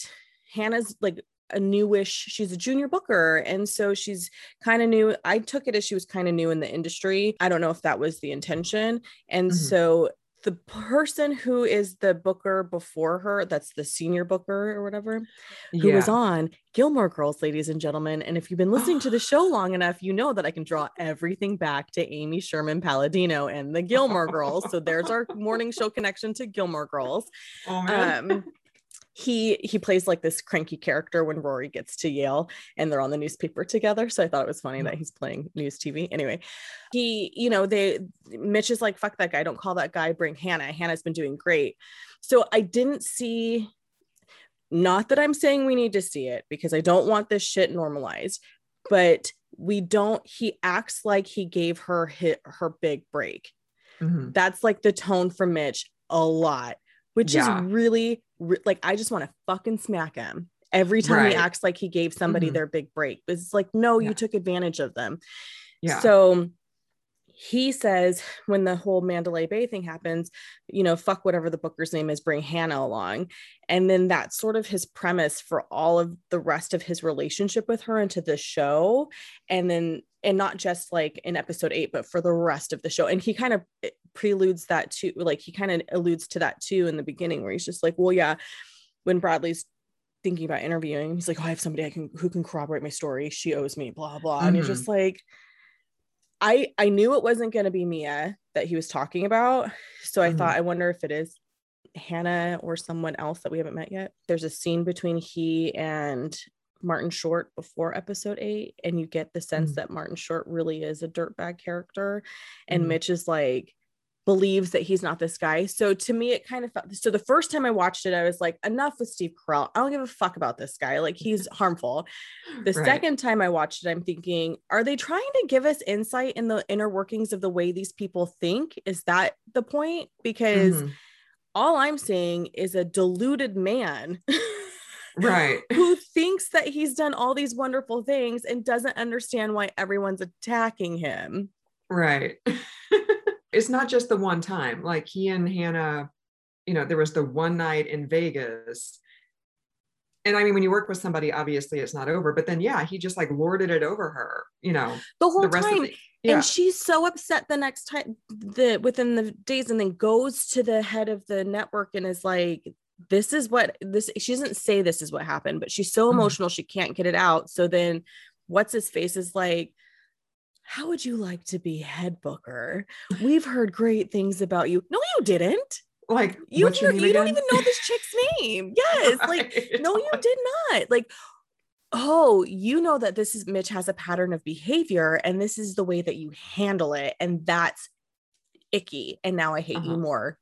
Speaker 1: Hannah's like a newish, she's a junior booker. And so she's kind of new. I took it as she was kind of new in the industry. I don't know if that was the intention. And
Speaker 2: Mhm.
Speaker 1: so the person who is the booker before her, that's the senior booker or whatever, who was on Gilmore Girls, ladies and gentlemen. And if you've been listening to the show long enough, you know that I can draw everything back to Amy Sherman Palladino and the Gilmore Girls. So there's our morning show connection to Gilmore Girls.
Speaker 2: Oh man.
Speaker 1: Um, he he plays like this cranky character when Rory gets to Yale and they're on the newspaper together. So I thought it was funny that he's playing news TV. Anyway, he, you know, they Mitch is like, fuck that guy, don't call that guy, bring Hannah. Hannah's been doing great. So I didn't see, not that I'm saying we need to see it because I don't want this shit normalized, but we don't, he acts like he gave her hit her big break
Speaker 2: Mhm.
Speaker 1: that's like the tone from Mitch a lot, which
Speaker 2: Yeah.
Speaker 1: is really re- like I just want to fucking smack him every time
Speaker 2: Right.
Speaker 1: he acts like he gave somebody
Speaker 2: Mhm.
Speaker 1: their big break. It's like, no,
Speaker 2: Yeah.
Speaker 1: you took advantage of them.
Speaker 2: Yeah.
Speaker 1: So he says when the whole Mandalay Bay thing happens, you know, fuck whatever the booker's name is, bring Hannah along. And then that's sort of his premise for all of the rest of his relationship with her into the show. And then, and not just like in episode eight, but for the rest of the show. And he kind of eh, preludes that too, like he kind of alludes to that too in the beginning, where he's just like, well, yeah, when Bradley's thinking about interviewing, he's like, oh, I have somebody I can who can corroborate my story. She owes me, blah, blah. And you're
Speaker 2: Mhm.
Speaker 1: just like, I I knew it wasn't going to be Mia that he was talking about, so I
Speaker 2: Mhm.
Speaker 1: thought I wonder if it is Hannah or someone else that we haven't met yet. There's a scene between he and Martin Short before episode 8 and you get the sense
Speaker 2: Mhm.
Speaker 1: that Martin Short really is a dirtbag character and
Speaker 2: Mhm.
Speaker 1: Mitch is like believes that he's not this guy. So to me, it kind of felt so the first time I watched it, I was like, enough with Steve Carell. I don't give a fuck about this guy. Like he's harmful. The right. second time I watched it, I'm thinking, are they trying to give us insight in the inner workings of the way these people think? Is that the point? Because mm-hmm. all I'm seeing is a deluded man.
Speaker 2: right
Speaker 1: who thinks that he's done all these wonderful things and doesn't understand why everyone's attacking him
Speaker 2: right it's not just the one time like he and hannah you know there was the one night in vegas and I mean, when you work with somebody, obviously it's not over. But then, yeah, he just like lorded it over her, you know,
Speaker 1: the whole the time. The, yeah. And she's so upset the next time, the within the days, and then goes to the head of the network and is like, this is what this she doesn't say this is what happened but she's so mm-hmm. emotional she can't get it out so then what's his face is like how would you like to be head booker? We've heard great things about you. No you didn't.
Speaker 2: Like
Speaker 1: you, you don't even know this chick's name. Yes right. like no you did not. Like oh you know that this is mitch has a pattern of behavior and this is the way that you handle it and that's icky and now i hate uh-huh. you more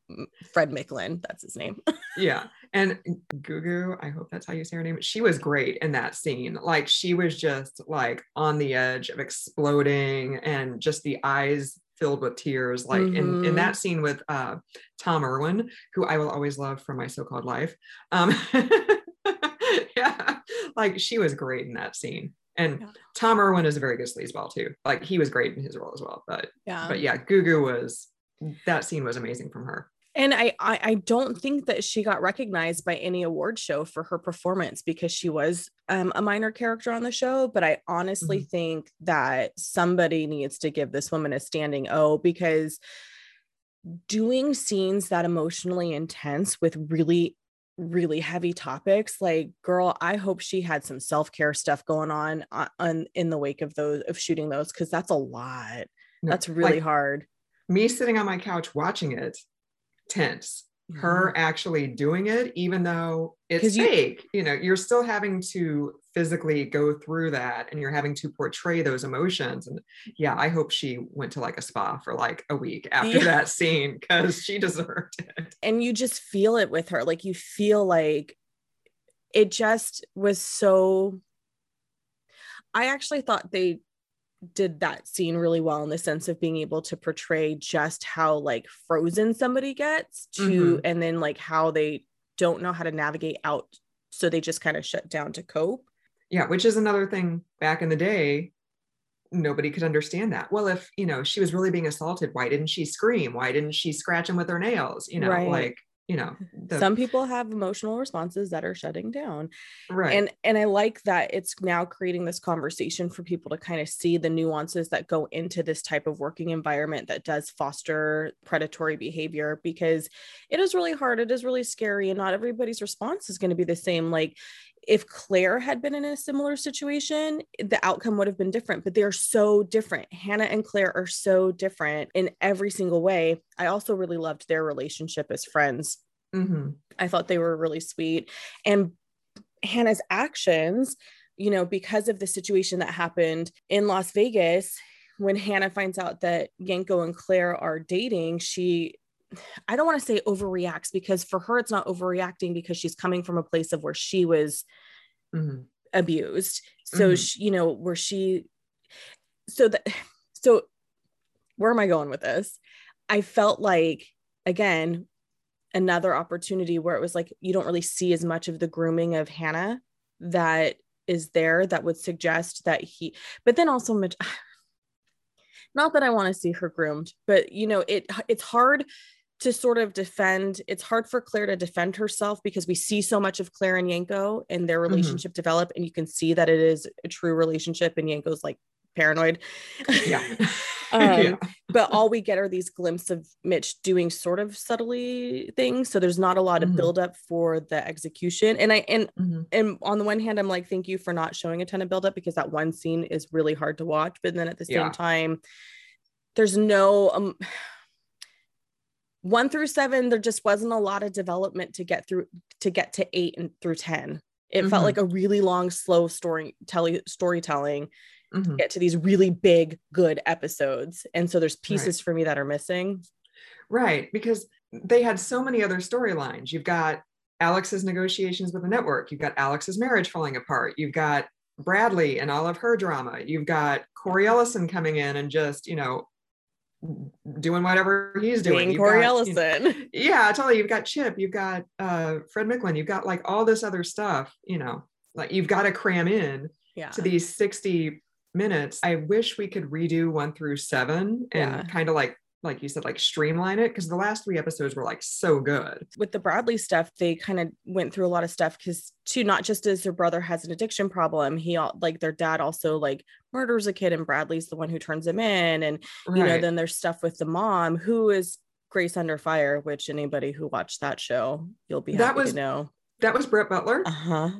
Speaker 1: fred micklen that's his name.
Speaker 2: Yeah and gugu i hope that's how you say her name she was great in that scene like she was just like on the edge of exploding and just the eyes filled with tears like mm-hmm. in, in mm-hmm. that scene with uh, tom irwin who i will always love from my so-called life um, yeah like she was great in that scene and yeah. Tom Irwin is a very good sleazeball too. Like he was great in his role as well. But yeah, but yeah, Gugu was that scene was amazing from her.
Speaker 1: And I, I, I don't think that she got recognized by any award show for her performance because she was um, a minor character on the show. But I honestly mm-hmm. think that somebody needs to give this woman a standing O because doing scenes that emotionally intense with really really heavy topics like girl i hope she had some self-care stuff going on, uh, on in the wake of those of shooting those because that's a lot no, that's really like, hard
Speaker 2: me sitting on my couch watching it tense mm-hmm. her actually doing it even though it's fake you, you know you're still having to physically go through that and you're having to portray those emotions and yeah i hope she went to like a spa for like a week after yeah. that scene because she deserved it
Speaker 1: and you just feel it with her like you feel like it just was so i actually thought they did that scene really well in the sense of being able to portray just how like frozen somebody gets to mm-hmm. and then like how they don't know how to navigate out so they just kind of shut down to cope
Speaker 2: yeah which is another thing back in the day nobody could understand that well if you know she was really being assaulted why didn't she scream why didn't she scratch him with her nails you know right. like you know
Speaker 1: the... some people have emotional responses that are shutting down
Speaker 2: right.
Speaker 1: and and i like that it's now creating this conversation for people to kind of see the nuances that go into this type of working environment that does foster predatory behavior because it is really hard it is really scary and not everybody's response is going to be the same like if Claire had been in a similar situation, the outcome would have been different, but they're so different. Hannah and Claire are so different in every single way. I also really loved their relationship as friends. Mm-hmm. I thought they were really sweet. And Hannah's actions, you know, because of the situation that happened in Las Vegas, when Hannah finds out that Yanko and Claire are dating, she I don't want to say overreacts because for her, it's not overreacting because she's coming from a place of where she was mm-hmm. abused. So, mm-hmm. she, you know, where she, so that, so where am I going with this? I felt like, again, another opportunity where it was like, you don't really see as much of the grooming of Hannah that is there that would suggest that he, but then also, much not that I want to see her groomed, but you know, it, it's hard to sort of defend it's hard for claire to defend herself because we see so much of claire and yanko and their mm-hmm. relationship mm-hmm. develop and you can see that it is a true relationship and yanko's like paranoid
Speaker 2: yeah.
Speaker 1: um, yeah. but all we get are these glimpses of mitch doing sort of subtly things so there's not a lot of mm-hmm. buildup for the execution and i and mm-hmm. and on the one hand i'm like thank you for not showing a ton of buildup because that one scene is really hard to watch but then at the same yeah. time there's no um one through seven, there just wasn't a lot of development to get through to get to eight and through 10. It mm-hmm. felt like a really long, slow story tele, storytelling mm-hmm. to get to these really big, good episodes. And so there's pieces right. for me that are missing.
Speaker 2: Right. Because they had so many other storylines. You've got Alex's negotiations with the network. You've got Alex's marriage falling apart. You've got Bradley and all of her drama. You've got Cory Ellison coming in and just, you know, doing whatever he's doing.
Speaker 1: Being Cory got, Ellison.
Speaker 2: You know, yeah, I tell you, you've got Chip, you've got uh, Fred Micklen, you've got like all this other stuff, you know, like you've got to cram in
Speaker 1: yeah.
Speaker 2: to these 60 minutes. I wish we could redo one through seven and yeah. kind of like like you said, like streamline it because the last three episodes were like so good.
Speaker 1: With the Bradley stuff, they kind of went through a lot of stuff because too, not just as their brother has an addiction problem, he like their dad also like murders a kid, and Bradley's the one who turns him in, and right. you know then there's stuff with the mom who is Grace Under Fire, which anybody who watched that show, you'll be happy that was, to know.
Speaker 2: That was Brett Butler.
Speaker 1: Uh huh.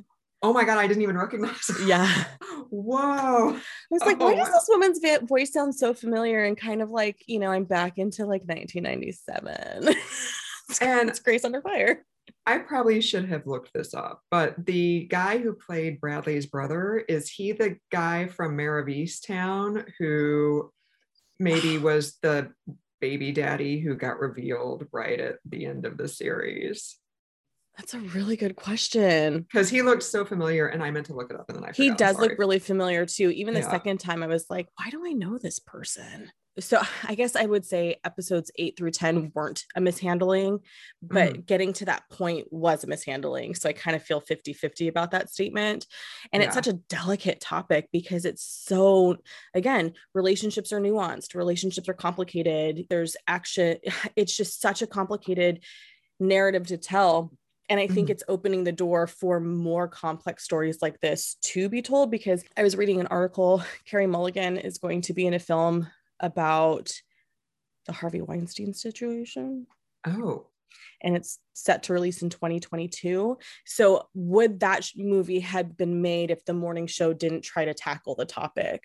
Speaker 2: Oh my god, I didn't even recognize. Him.
Speaker 1: Yeah.
Speaker 2: Whoa. I
Speaker 1: was like, oh, why does uh-huh. this woman's voice sound so familiar? And kind of like, you know, I'm back into like 1997. and it's Grace Under Fire.
Speaker 2: I probably should have looked this up, but the guy who played Bradley's brother is he the guy from Mare of Easttown who maybe was the baby daddy who got revealed right at the end of the series?
Speaker 1: That's a really good question.
Speaker 2: Because he looked so familiar, and I meant to look it up, and then I
Speaker 1: he does look really familiar too. Even the yeah. second time, I was like, "Why do I know this person?" So I guess I would say episodes eight through ten weren't a mishandling, but mm. getting to that point was a mishandling. So I kind of feel 50-50 about that statement. And yeah. it's such a delicate topic because it's so again, relationships are nuanced, relationships are complicated. There's action, it's just such a complicated narrative to tell and I think mm-hmm. it's opening the door for more complex stories like this to be told because I was reading an article. Carey Mulligan is going to be in a film about the Harvey Weinstein situation.
Speaker 2: Oh.
Speaker 1: And it's set to release in 2022. So, would that movie have been made if the morning show didn't try to tackle the topic?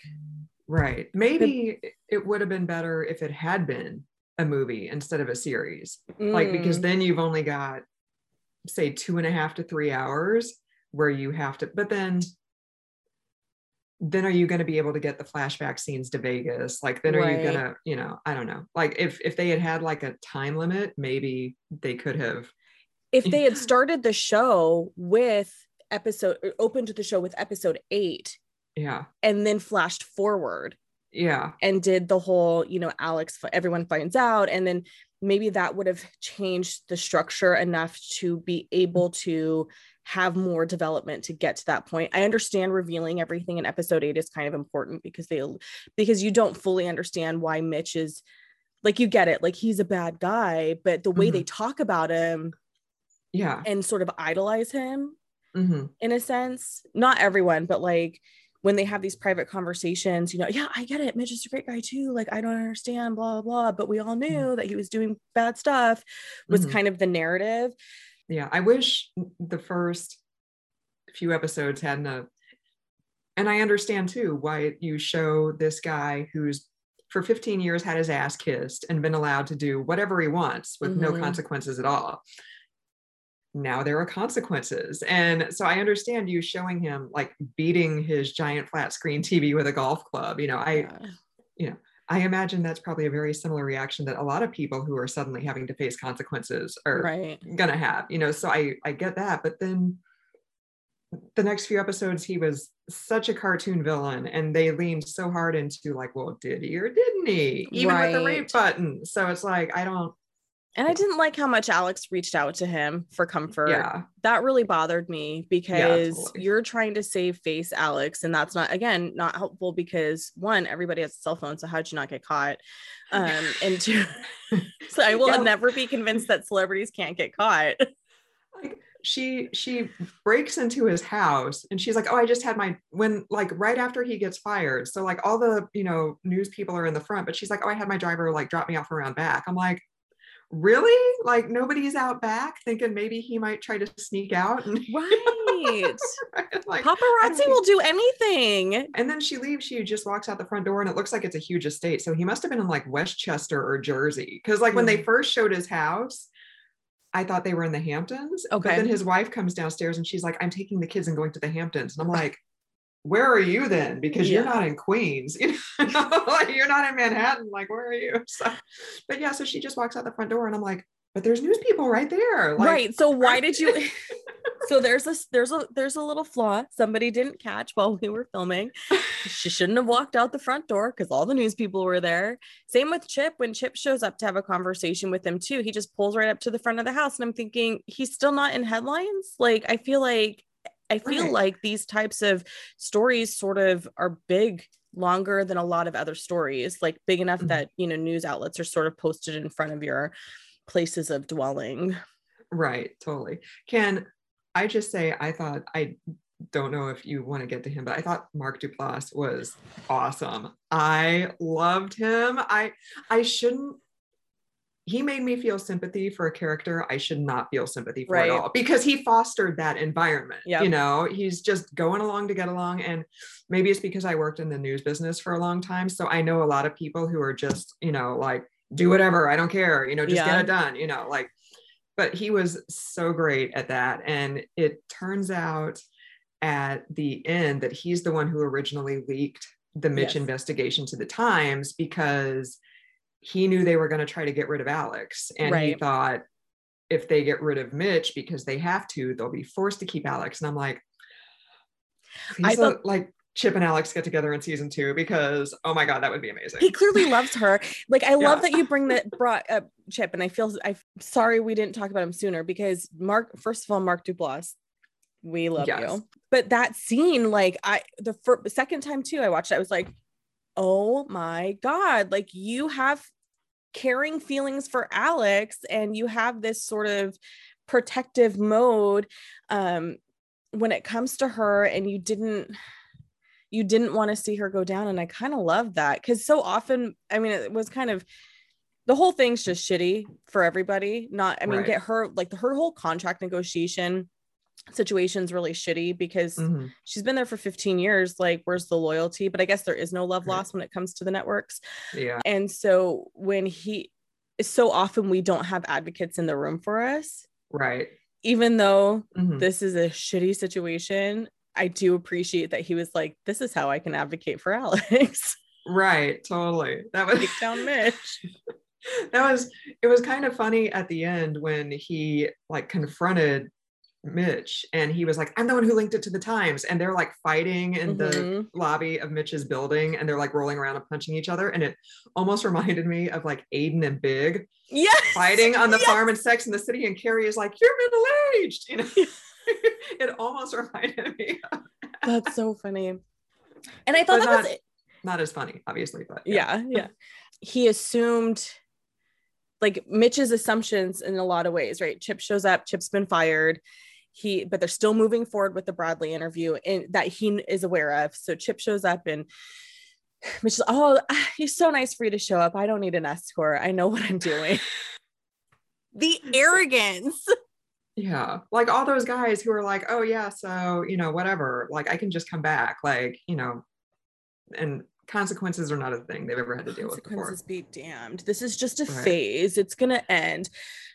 Speaker 2: Right. Maybe but, it would have been better if it had been a movie instead of a series. Mm. Like, because mm. then you've only got say two and a half to three hours where you have to but then then are you going to be able to get the flashback scenes to vegas? Like then are right. you going to you know i don't know. Like if if they had had like a time limit maybe they could have
Speaker 1: if they had started the show with episode opened the show with episode eight
Speaker 2: yeah.
Speaker 1: and then flashed forward
Speaker 2: yeah
Speaker 1: and did the whole you know alex everyone finds out and then maybe that would have changed the structure enough to be able to have more development to get to that point. I understand revealing everything in episode 8 is kind of important because they because you don't fully understand why Mitch is like you get it like he's a bad guy but the way mm-hmm. they talk about him
Speaker 2: yeah
Speaker 1: and sort of idolize him
Speaker 2: mm-hmm.
Speaker 1: in a sense not everyone but like when they have these private conversations, you know, yeah, I get it. Mitch is a great guy too. Like, I don't understand, blah, blah, blah. But we all knew mm-hmm. that he was doing bad stuff, was mm-hmm. kind of the narrative.
Speaker 2: Yeah. I wish the first few episodes hadn't a, and I understand too why you show this guy who's for 15 years had his ass kissed and been allowed to do whatever he wants with mm-hmm. no consequences at all now there are consequences. And so I understand you showing him like beating his giant flat screen TV with a golf club. You know, I, yeah. you know, I imagine that's probably a very similar reaction that a lot of people who are suddenly having to face consequences are
Speaker 1: right.
Speaker 2: gonna have, you know. So I I get that, but then the next few episodes he was such a cartoon villain and they leaned so hard into like, well, did he or didn't he? Even right. with the rape button. So it's like I don't
Speaker 1: and I didn't like how much Alex reached out to him for comfort.
Speaker 2: Yeah.
Speaker 1: That really bothered me because yeah, totally. you're trying to save face, Alex. And that's not, again, not helpful because one, everybody has a cell phone. So how'd you not get caught? Um, and two, so I will yeah. never be convinced that celebrities can't get caught.
Speaker 2: Like she she breaks into his house and she's like, Oh, I just had my when like right after he gets fired. So like all the you know news people are in the front, but she's like, Oh, I had my driver like drop me off around back. I'm like, really like nobody's out back thinking maybe he might try to sneak out and
Speaker 1: right, like paparazzi will do anything
Speaker 2: and then she leaves she just walks out the front door and it looks like it's a huge estate so he must have been in like westchester or jersey because like when they hmm. first showed his house I thought they were in the Hamptons.
Speaker 1: Okay.
Speaker 2: But then his wife comes downstairs and she's like, I'm taking the kids and going to the Hamptons. And I'm like, where are you then? Because
Speaker 1: Yeah.
Speaker 2: you're not in Queens, you know, like you're not in Manhattan. Like, where are you? So, but yeah, so she just walks out the front door, and I'm like, but there's news people right there. Like,
Speaker 1: right. So why did you? so there's a there's a there's a little flaw somebody didn't catch while we were filming. She shouldn't have walked out the front door because all the news people were there. Same with Chip. When Chip shows up to have a conversation with him too, he just pulls right up to the front of the house, and I'm thinking he's still not in headlines. Like I feel like I feel
Speaker 2: Right.
Speaker 1: like these types of stories sort of are big longer than a lot of other stories like big enough
Speaker 2: Mhm.
Speaker 1: that you know news outlets are sort of posted in front of your places of dwelling
Speaker 2: Right, totally. Can I just say I thought I don't know if you want to get to him, but I thought Mark Duplass was awesome. I loved him. I I shouldn't he made me feel sympathy for a character I should not feel sympathy for
Speaker 1: Right.
Speaker 2: at all because he fostered that environment.
Speaker 1: Yep.
Speaker 2: You know, he's just going along to get along. And maybe it's because I worked in the news business for a long time. So I know a lot of people who are just, you know, like, do whatever, I don't care, you know, just
Speaker 1: Yeah.
Speaker 2: get it done, you know, like, but he was so great at that. And it turns out at the end that he's the one who originally leaked the Mitch
Speaker 1: Yes.
Speaker 2: investigation to the Times because he knew they were going to try to get rid of Alex. And he thought if they get rid of Mitch because they have to, they'll be forced to keep Alex. And I'm like,
Speaker 1: I thought-
Speaker 2: like Chip and Alex get together in season two because oh my god, that would be amazing.
Speaker 1: he clearly loves her like i love that you bring that brought up chip and i feel i'm sorry we didn't talk about him sooner because mark first of all mark duplass we love
Speaker 2: Yes.
Speaker 1: you but that scene like i the fir- second time too i watched it i was like oh my god like you have caring feelings for alex and you have this sort of protective mode um when it comes to her and you didn't you didn't want to see her go down and i kind of love that because so often i mean it was kind of the whole thing's just shitty for everybody not i mean
Speaker 2: Right.
Speaker 1: get her like her whole contract negotiation situation's really shitty because
Speaker 2: Mhm.
Speaker 1: she's been there for 15 years like where's the loyalty but i guess there is no love
Speaker 2: Right.
Speaker 1: lost when it comes to the networks
Speaker 2: Yeah.
Speaker 1: and so when he so often we don't have advocates in the room for us
Speaker 2: Right.
Speaker 1: even though
Speaker 2: Mhm.
Speaker 1: this is a shitty situation i do appreciate that he was like this is how i can advocate for alex
Speaker 2: Right. Totally. That was
Speaker 1: down mitch
Speaker 2: that was it was kind of funny at the end when he like confronted Mitch and he was like, I'm the one who linked it to the Times. And they're like fighting in the
Speaker 1: Mhm.
Speaker 2: lobby of Mitch's building and they're like rolling around and punching each other. And it almost reminded me of like Aiden and Big
Speaker 1: yes
Speaker 2: fighting on the
Speaker 1: yes.
Speaker 2: farm and Sex in the City. And Carrie is like, You're middle aged. You know, it almost reminded me.
Speaker 1: that's so funny and i thought
Speaker 2: But
Speaker 1: that
Speaker 2: not-
Speaker 1: it.
Speaker 2: Not as funny, obviously, but
Speaker 1: yeah yeah he assumed like mitch's assumptions in a lot of ways right? Chip shows up chip's been fired. He but they're still moving forward with the bradley interview and that he is aware of. So chip shows up and mitch is oh ah, he's so nice for you to show up. I don't need an escort. I know what i'm doing. The arrogance.
Speaker 2: Yeah. Like all those guys who are like, oh, yeah, so, you know, whatever, like I can just come back. Like, you know, and consequences are not a thing they've ever had to deal with before.
Speaker 1: consequences be damned this is just a
Speaker 2: Right.
Speaker 1: phase it's gonna end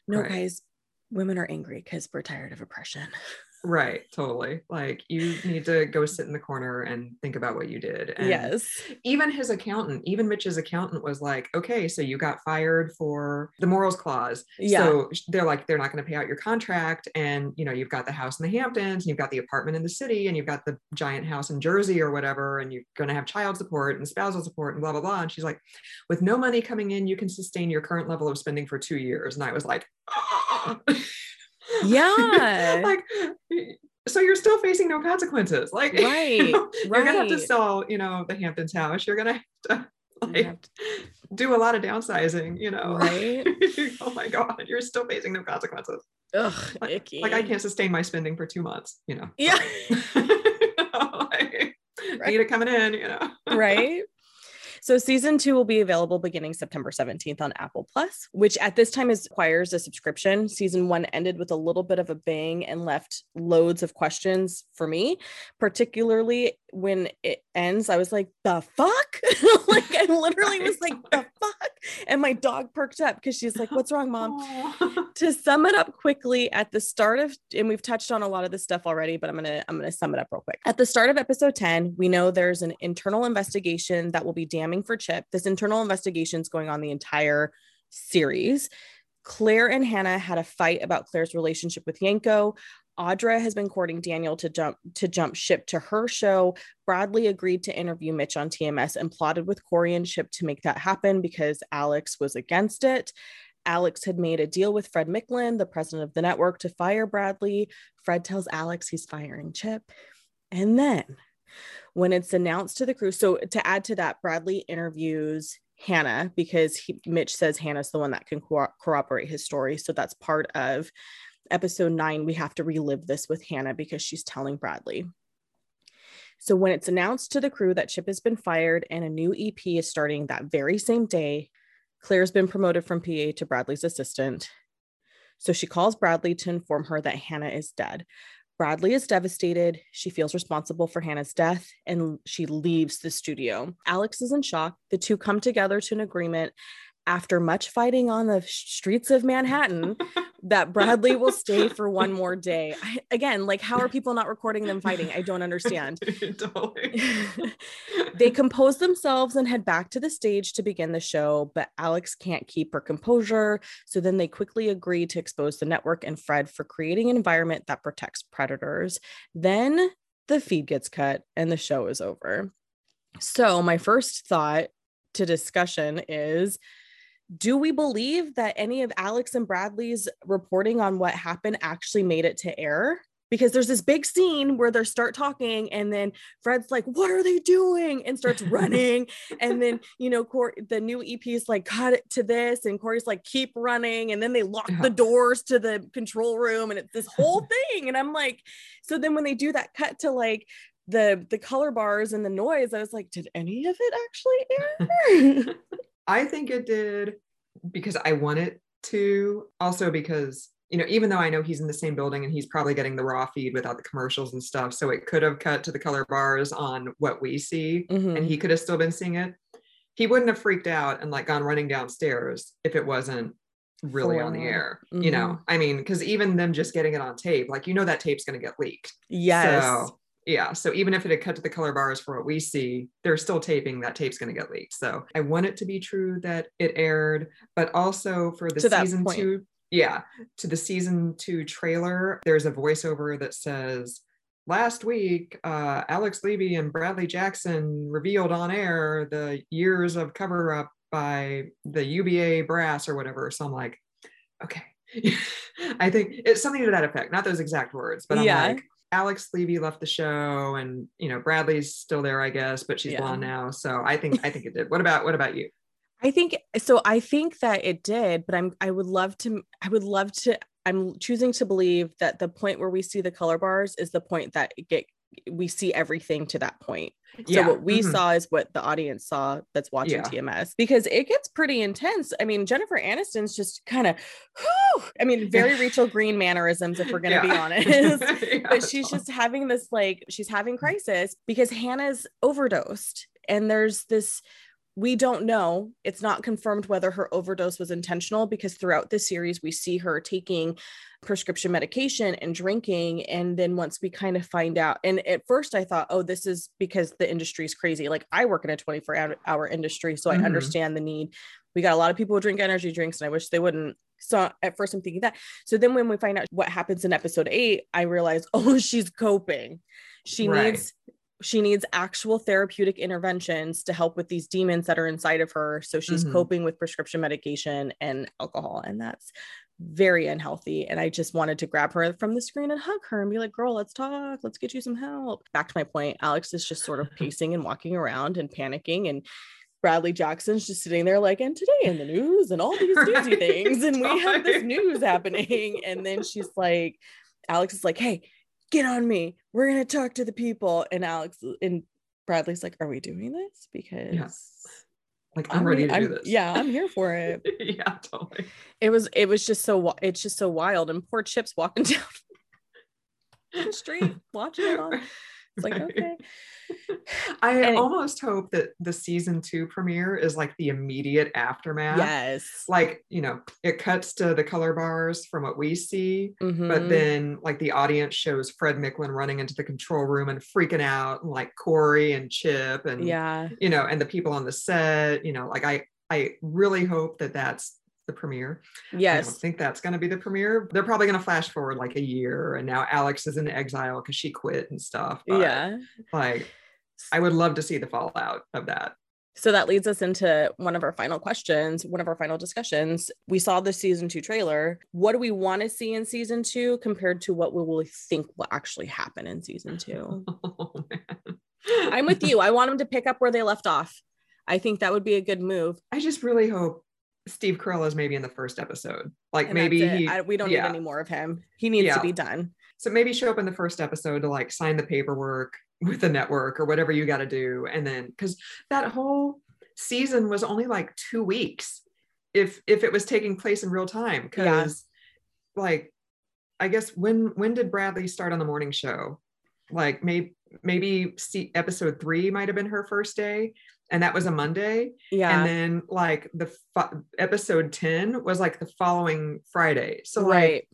Speaker 1: no
Speaker 2: Right.
Speaker 1: guys women are angry because we're tired of oppression
Speaker 2: Right. Totally. Like you need to go sit in the corner and think about what you did. And
Speaker 1: yes
Speaker 2: even his accountant, even Mitch's accountant was like, okay, so you got fired for the morals clause.
Speaker 1: Yeah.
Speaker 2: So they're like, they're not going to pay out your contract. And, you know, you've got the house in the Hamptons and you've got the apartment in the city and you've got the giant house in Jersey or whatever. And you're going to have child support and spousal support and blah, blah, blah. And she's like, with no money coming in, you can sustain your current level of spending for two years. And I was like, ah.
Speaker 1: Yeah.
Speaker 2: like, so you're still facing no consequences. Like, you
Speaker 1: Right,
Speaker 2: know, you're gonna have to sell, you know, the Hamptons house. You're gonna have to like
Speaker 1: have to-
Speaker 2: do a lot of downsizing, you know.
Speaker 1: Right.
Speaker 2: oh my god, you're still facing no consequences.
Speaker 1: Ugh,
Speaker 2: Like,
Speaker 1: icky.
Speaker 2: like I can't sustain my spending for two months, you know.
Speaker 1: Yeah.
Speaker 2: like, Need it coming in, you know.
Speaker 1: right? So season two will be available beginning September 17th on Apple Plus, which at this time is requires a subscription. Season one ended with a little bit of a bang and left loads of questions for me, particularly when it ends, I was like, the fuck? like I literally was like, the fuck? And my dog perked up because she's like, what's wrong, mom? to sum it up quickly, at the start of, and we've touched on a lot of this stuff already, but I'm gonna I'm gonna sum it up real quick. At the start of episode 10, we know there's an internal investigation that will be damning for Chip. This internal investigation is going on the entire series. Claire and Hannah had a fight about Claire's relationship with Yanko. Audra has been courting Daniel to jump to jump ship to her show. Bradley agreed to interview Mitch on TMS and plotted with Cory and Chip to make that happen because Alex was against it. Alex had made a deal with Fred Micklen, the president of the network, to fire Bradley. Fred tells Alex he's firing Chip. And then when it's announced to the crew, so to add to that, Bradley interviews Hannah because he, Mitch says Hannah's the one that can co- corroborate his story. So that's part of episode nine, we have to relive this with Hannah because she's telling Bradley. So when it's announced to the crew that Chip has been fired and a new EP is starting that very same day, Claire's been promoted from PA to Bradley's assistant. So she calls Bradley to inform her that Hannah is dead. Bradley is devastated. She feels responsible for Hannah's death and she leaves the studio. Alex is in shock. The two come together to an agreement after much fighting on the streets of Manhattan that Bradley will stay for one more day. I, again, like how are people not recording them fighting? I don't understand. they compose themselves and head back to the stage to begin the show, but Alex can't keep her composure. So then they quickly agree to expose the network and Fred for creating an environment that protects predators. Then the feed gets cut and the show is over. So my first thought to discussion is do we believe that any of Alex and Bradley's reporting on what happened actually made it to air? Because there's this big scene where they start talking, and then Fred's like, "What are they doing?" and starts running, and then you know, Cory, the new EP is like, "Cut it to this," and Cory's like, "Keep running," and then they lock the doors to the control room, and it's this whole thing. And I'm like, so then when they do that cut to like the the color bars and the noise, I was like, did any of it actually air?
Speaker 2: I think it did because I want it to. Also because you know, even though I know he's in the same building and he's probably getting the raw feed without the commercials and stuff, so it could have cut to the color bars on what we see, mm-hmm. and he could have still been seeing it. He wouldn't have freaked out and like gone running downstairs if it wasn't really on the air. Mm-hmm. You know, mm-hmm. I mean, because even them just getting it on tape, like you know that tape's going to get leaked.
Speaker 1: Yes.
Speaker 2: So yeah so even if it had cut to the color bars for what we see they're still taping that tape's going to get leaked. So i want it to be true that it aired but also for the to season two yeah to the season two trailer there's a voiceover that says last week uh, alex levy and bradley jackson revealed on air the years of cover up by the uba brass or whatever. So i'm like okay. I think it's something to that effect, not those exact words, but I'm yeah. like, Alex Levy left the show and you know Bradley's still there I guess but she's yeah. blonde now. So I think I think it did. What about what about you?
Speaker 1: I think so I think that it did but I'm I would love to I would love to I'm choosing to believe that the point where we see the color bars is the point that it get we see everything to that point. Yeah. So what we mm-hmm. saw is what the audience saw that's watching yeah. TMS because it gets pretty intense. I mean, Jennifer Aniston's just kind of, I mean, very Rachel Green mannerisms if we're going to yeah. be honest. but she's just having this like she's having crisis because Hannah's overdosed and there's this we don't know. It's not confirmed whether her overdose was intentional because throughout the series, we see her taking prescription medication and drinking. And then once we kind of find out, and at first I thought, oh, this is because the industry is crazy. Like I work in a 24 hour industry, so mm-hmm. I understand the need. We got a lot of people who drink energy drinks, and I wish they wouldn't. So at first I'm thinking that. So then when we find out what happens in episode eight, I realize, oh, she's coping. She right. needs she needs actual therapeutic interventions to help with these demons that are inside of her. So she's mm-hmm. coping with prescription medication and alcohol. And that's very unhealthy. And I just wanted to grab her from the screen and hug her and be like, girl, let's talk. Let's get you some help. Back to my point, Alex is just sort of pacing and walking around and panicking. And Bradley Jackson's just sitting there like, and today in the news and all these newsy things. And we have this news happening. And then she's like, Alex is like, hey, get on me. We're gonna talk to the people. And Alex and Bradley's like, are we doing this? Because
Speaker 2: yes. Like I'm, I'm ready to
Speaker 1: I'm,
Speaker 2: do this.
Speaker 1: Yeah, I'm here for it.
Speaker 2: yeah, totally.
Speaker 1: It was it was just so it's just so wild. And poor Chip's walking down the street watching it on. It's like, okay.
Speaker 2: I
Speaker 1: And-
Speaker 2: almost hope that the season two premiere is like the immediate aftermath.
Speaker 1: Yes.
Speaker 2: Like, you know, it cuts to the color bars from what we see, but
Speaker 1: Mhm.
Speaker 2: then like the audience shows Fred Micklen running into the control room and freaking out, and like Cory and Chip and
Speaker 1: yeah.
Speaker 2: you know, and the people on the set, you know, like I I really hope that that's the premiere. Yes. I don't think that's going to be the premiere. They're probably going to flash forward like a year, and now Alex is in exile because she quit and stuff. but,
Speaker 1: Yeah.
Speaker 2: like I would love to see the fallout of that.
Speaker 1: So that leads us into one of our final questions, one of our final discussions. We saw the season two trailer. What do we want to see in season two compared to what we will think will actually happen in season two?
Speaker 2: Oh, man.
Speaker 1: I'm with you. I want them to pick up where they left off. I think that would be a good move.
Speaker 2: I just really hope Steve Carell is maybe in the first episode. Like
Speaker 1: And
Speaker 2: maybe he,
Speaker 1: I, we don't
Speaker 2: yeah.
Speaker 1: need any more of him. He needs
Speaker 2: Yeah.
Speaker 1: to be done.
Speaker 2: so maybe show up in the first episode to like sign the paperwork with the network or whatever you got to do, and then because that whole season was only like two weeks, if if it was taking place in real time. Because like, I guess when when did Bradley start on the morning show? Like maybe maybe see episode three might have been her first day. And that was a Monday.
Speaker 1: Yeah.
Speaker 2: and then like the fo- episode 10 was like the following friday so like
Speaker 1: right.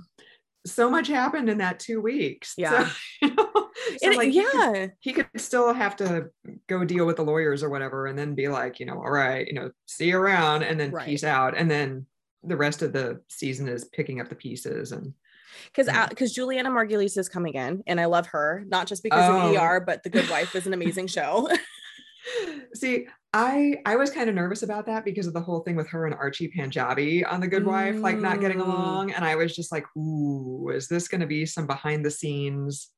Speaker 2: so much happened in that two weeks
Speaker 1: Yeah.
Speaker 2: so, you know, so,
Speaker 1: It-
Speaker 2: like he could,
Speaker 1: yeah.
Speaker 2: he could still have to go deal with the lawyers or whatever and then be like you know all right you know see you around and then
Speaker 1: Right.
Speaker 2: peace out and then the rest of the season is picking up the pieces and
Speaker 1: Because
Speaker 2: Yeah.
Speaker 1: because Julianna Margulies is coming in, and I love her not just because
Speaker 2: Oh.
Speaker 1: of ER, but The Good Wife is an amazing show.
Speaker 2: see i i was kind of nervous about that because of the whole thing with her and archie panjabi on the good wife like not getting
Speaker 1: Mm.
Speaker 2: along and i was just like ooh is this going to be some behind the scenes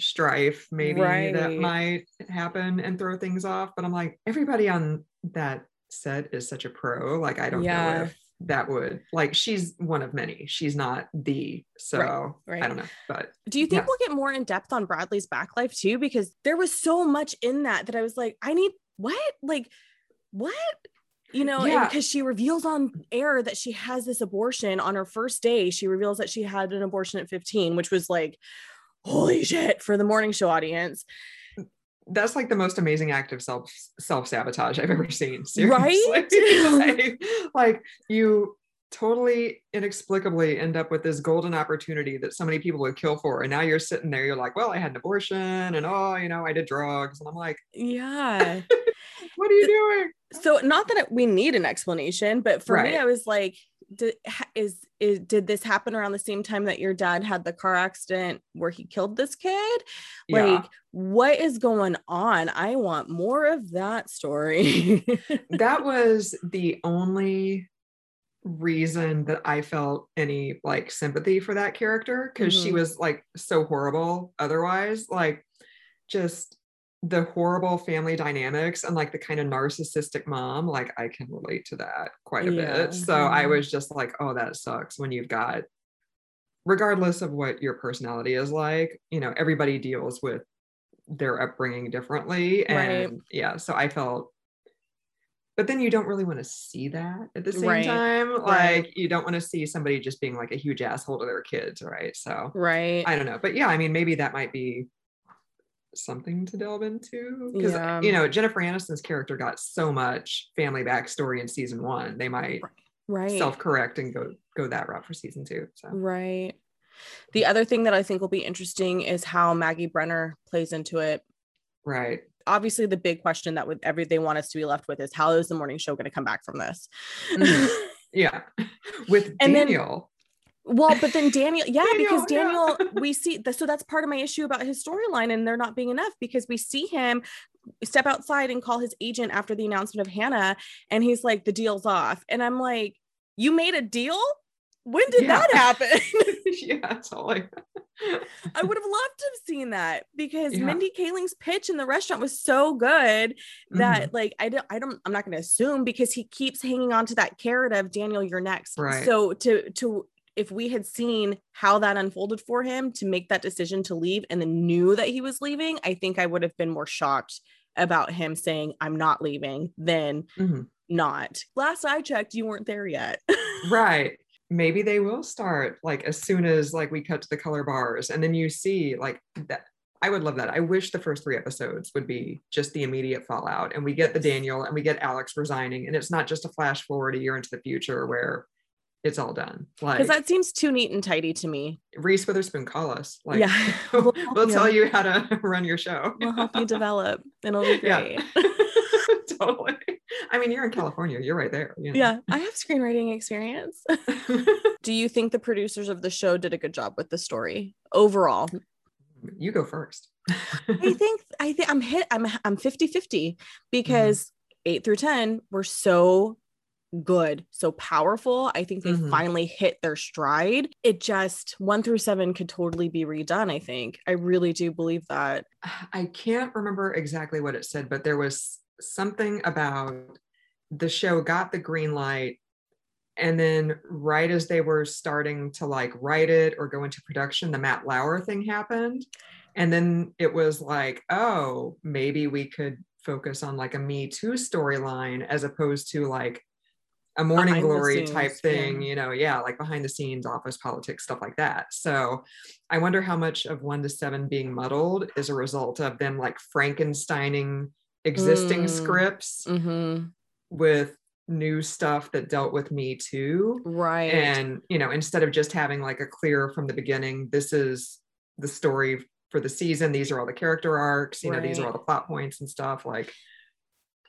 Speaker 2: strife maybe that might happen and throw things off but i'm like everybody on that set is such a pro like i don't
Speaker 1: Yeah.
Speaker 2: know if that would like she's one of many she's not the so
Speaker 1: right.
Speaker 2: i don't know but
Speaker 1: Do you think
Speaker 2: Yes.
Speaker 1: we'll get more in depth on Bradley's back life too? Because there was so much in that that I was like, I need what? Like, what? You know,
Speaker 2: Yeah.
Speaker 1: because she reveals on air that she has this abortion on her first day. She reveals that she had an abortion at 15, which was like, holy shit for the morning show audience.
Speaker 2: That's like the most amazing act of self self sabotage I've ever seen.
Speaker 1: Right?
Speaker 2: Like, like you totally inexplicably end up with this golden opportunity that so many people would kill for, and now you're sitting there. You're like, well, I had an abortion, and oh, you know, I did drugs, and I'm like,
Speaker 1: Yeah.
Speaker 2: what are you doing?
Speaker 1: so not that we need an explanation, but for me,
Speaker 2: Right.
Speaker 1: I was like, did, is, is did this happen around the same time that your dad had the car accident where he killed this kid?
Speaker 2: Yeah.
Speaker 1: Like, what is going on? I want more of that story.
Speaker 2: that was the only reason that I felt any like sympathy for that character because she
Speaker 1: Mhm.
Speaker 2: was like so horrible otherwise like just the horrible family dynamics and like the kind of narcissistic mom like I can relate to that quite a
Speaker 1: Yeah.
Speaker 2: bit so I
Speaker 1: Mhm.
Speaker 2: was just like oh that sucks when you've got regardless of what your personality is like you know everybody deals with their upbringing differently and
Speaker 1: Right.
Speaker 2: yeah so I felt but then you don't really want to see that at the same
Speaker 1: Right,
Speaker 2: time like
Speaker 1: right.
Speaker 2: you don't want to see somebody just being like a huge asshole to their kids right so
Speaker 1: right.
Speaker 2: i don't know but yeah i mean maybe that might be something to delve into because
Speaker 1: Yeah.
Speaker 2: you know jennifer aniston's character got so much family backstory in season one they might
Speaker 1: right.
Speaker 2: self-correct and go go that route for season two so
Speaker 1: Right. The other thing that I think will be interesting is how Maggie Brener plays into it.
Speaker 2: right
Speaker 1: Obviously, the big question that would every they want us to be left with is how is the morning show going to come back from this?
Speaker 2: Mhm. yeah with
Speaker 1: And then-
Speaker 2: daniel
Speaker 1: well, but then Daniel, yeah, because
Speaker 2: Daniel, yeah.
Speaker 1: We see that. So that's part of my issue about his storyline and there not being enough because we see him step outside and call his agent after the announcement of Hannah, and he's like, the deal's off. And I'm like, you made a deal? When did
Speaker 2: Yeah.
Speaker 1: that happen?
Speaker 2: yeah totally
Speaker 1: I would have loved to have seen that because
Speaker 2: Yeah.
Speaker 1: Mindy Kaling's pitch in the restaurant was so good
Speaker 2: Mm-hmm.
Speaker 1: that like I don't I don't I'm not going to assume because he keeps hanging on to that carrot of Daniel you're next.
Speaker 2: Right.
Speaker 1: So to to if we had seen how that unfolded for him to make that decision to leave and then knew that he was leaving, I think I would have been more shocked about him saying I'm not leaving than
Speaker 2: Mhm.
Speaker 1: not. Last I checked, you weren't there yet.
Speaker 2: right maybe they will start like as soon as like we cut to the color bars and then you see like that I would love that. I wish the first three episodes would be just the immediate fallout and we get the Daniel and we get Alex resigning and it's not just a flash forward a year into the future where it's all done.
Speaker 1: Like because that seems too neat and tidy to me.
Speaker 2: Reese Witherspoon, call us. Like, yeah, we'll, we'll tell you how to run your show.
Speaker 1: We'll help you develop. It'll be great.
Speaker 2: Yeah. totally. I mean, you're in California. You're right there.
Speaker 1: You know? Yeah, I have screenwriting experience. Do you think the producers of the show did a good job with the story overall?
Speaker 2: You go first.
Speaker 1: I think I think I'm hit. I'm I'm 50 50 because mm-hmm. eight through 10 were so good, so powerful. I think they mm-hmm. finally hit their stride. It just one through seven could totally be redone. I think I really do believe that.
Speaker 2: I can't remember exactly what it said, but there was something about the show got the green light and then right as they were starting to like write it or go into production the matt lauer thing happened and then it was like oh maybe we could focus on like a me too storyline as opposed to like a morning behind glory scenes, type thing yeah. you know yeah like behind the scenes office politics stuff like that so i wonder how much of one to seven being muddled is a result of them like frankensteining existing mm. scripts mm-hmm. with new stuff that dealt with me too
Speaker 1: right
Speaker 2: and you know instead of just having like a clear from the beginning this is the story for the season these are all the character arcs you right. know these are all the plot points and stuff like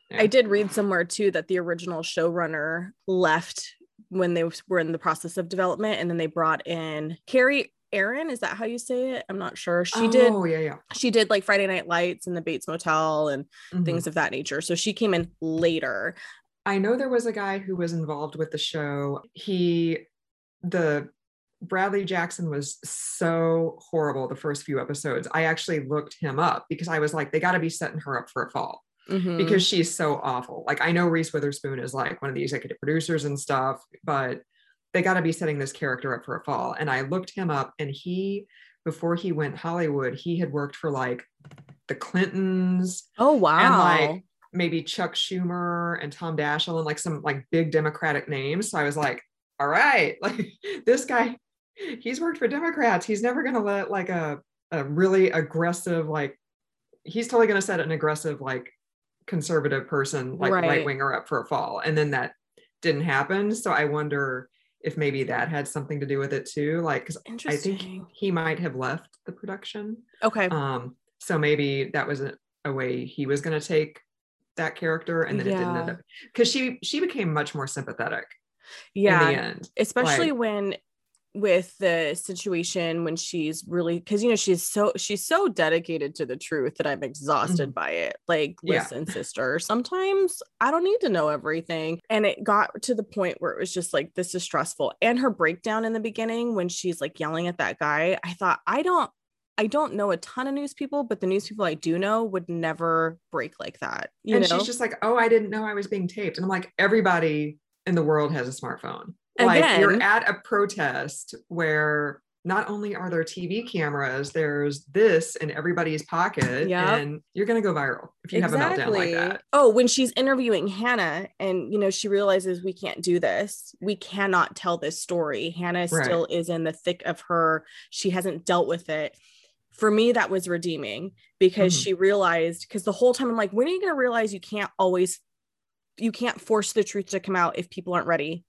Speaker 1: yeah. i did read somewhere too that the original showrunner left when they were in the process of development and then they brought in Kerry Ehrin, is that how you say it? I'm not sure. She
Speaker 2: oh,
Speaker 1: did.
Speaker 2: Oh, yeah, yeah.
Speaker 1: She did like Friday Night Lights and the Bates Motel and mm-hmm. things of that nature. So she came in later.
Speaker 2: I know there was a guy who was involved with the show. He, the Bradley Jackson was so horrible the first few episodes. I actually looked him up because I was like, they got to be setting her up for a fall. Mm-hmm. Because she's so awful. Like I know Reese Witherspoon is like one of the executive producers and stuff, but they got to be setting this character up for a fall. And I looked him up, and he, before he went Hollywood, he had worked for like the Clintons.
Speaker 1: Oh wow!
Speaker 2: And like maybe Chuck Schumer and Tom Daschle and like some like big Democratic names. So I was like, all right, like this guy, he's worked for Democrats. He's never gonna let like a a really aggressive like he's totally gonna set an aggressive like conservative person like right winger up for a fall. And then that didn't happen. So I wonder if maybe that had something to do with it too. Like, because I think he might have left the production.
Speaker 1: Okay.
Speaker 2: Um, so maybe that was a, a way he was going to take that character, and then yeah. it didn't end up because she she became much more sympathetic.
Speaker 1: Yeah. Especially like, when with the situation when she's really because you know she's so she's so dedicated to the truth that i'm exhausted mm-hmm. by it like listen sister sometimes i don't need to know everything and it got to the point where it was just like this is stressful and her breakdown in the beginning when she's like yelling at that guy i thought i don't I don't know a ton of news people, but the news people I do know would never break like that.
Speaker 2: and know? she's just like, "Oh, I didn't know I was being taped," and I'm like, "Everybody in the world has a smartphone like you're at a protest where not only are there TV cameras, there's this in everybody's pocket, yep. and you're gonna go viral if you exactly. have a meltdown like that.
Speaker 1: Oh, when she's interviewing Hannah, and you know she realizes we can't do this, we cannot tell this story. Hannah right. still is in the thick of her; she hasn't dealt with it. For me, that was redeeming because mm-hmm. she realized. Because the whole time I'm like, when are you gonna realize you can't always, you can't force the truth to come out if people aren't ready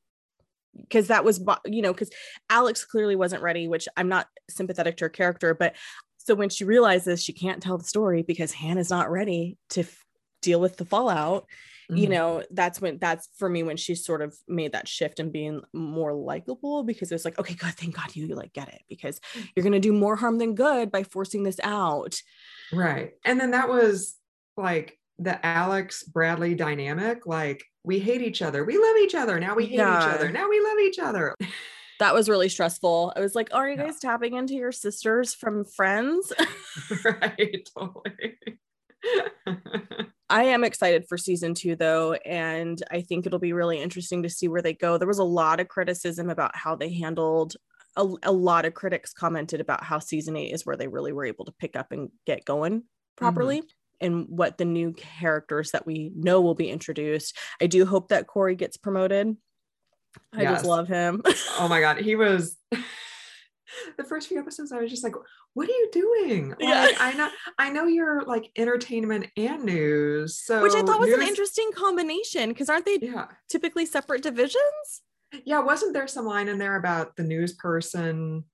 Speaker 1: because that was you know because alex clearly wasn't ready which i'm not sympathetic to her character but so when she realizes she can't tell the story because hannah's not ready to f- deal with the fallout. Mm-hmm. you know that's when that's for me when she sort of made that shift and being more likable because it's like okay god thank god you like get it because you're going to do more harm than good by forcing this out.
Speaker 2: Right. And then that was like the alex bradley dynamic like we hate each other. We love each other. Now we hate yeah. each other. Now we love each other.
Speaker 1: That was really stressful. I was like, are you guys yeah. tapping into your sisters from friends?
Speaker 2: right, totally.
Speaker 1: I am excited for season two, though, and I think it'll be really interesting to see where they go. There was a lot of criticism about how they handled. A, a lot of critics commented about how season eight is where they really were able to pick up and get going properly. Mm-hmm and what the new characters that we know will be introduced. I do hope that Cory gets promoted. I yes. just love him.
Speaker 2: oh my god, he was the first few episodes, I was just like, "What are you doing?" Oh like,
Speaker 1: Yeah.
Speaker 2: I know, I know you're like entertainment and news, so
Speaker 1: Which I thought was an interesting combination because aren't they
Speaker 2: Yeah,
Speaker 1: typically separate divisions?
Speaker 2: yeah. Wasn't there some line in there about the news person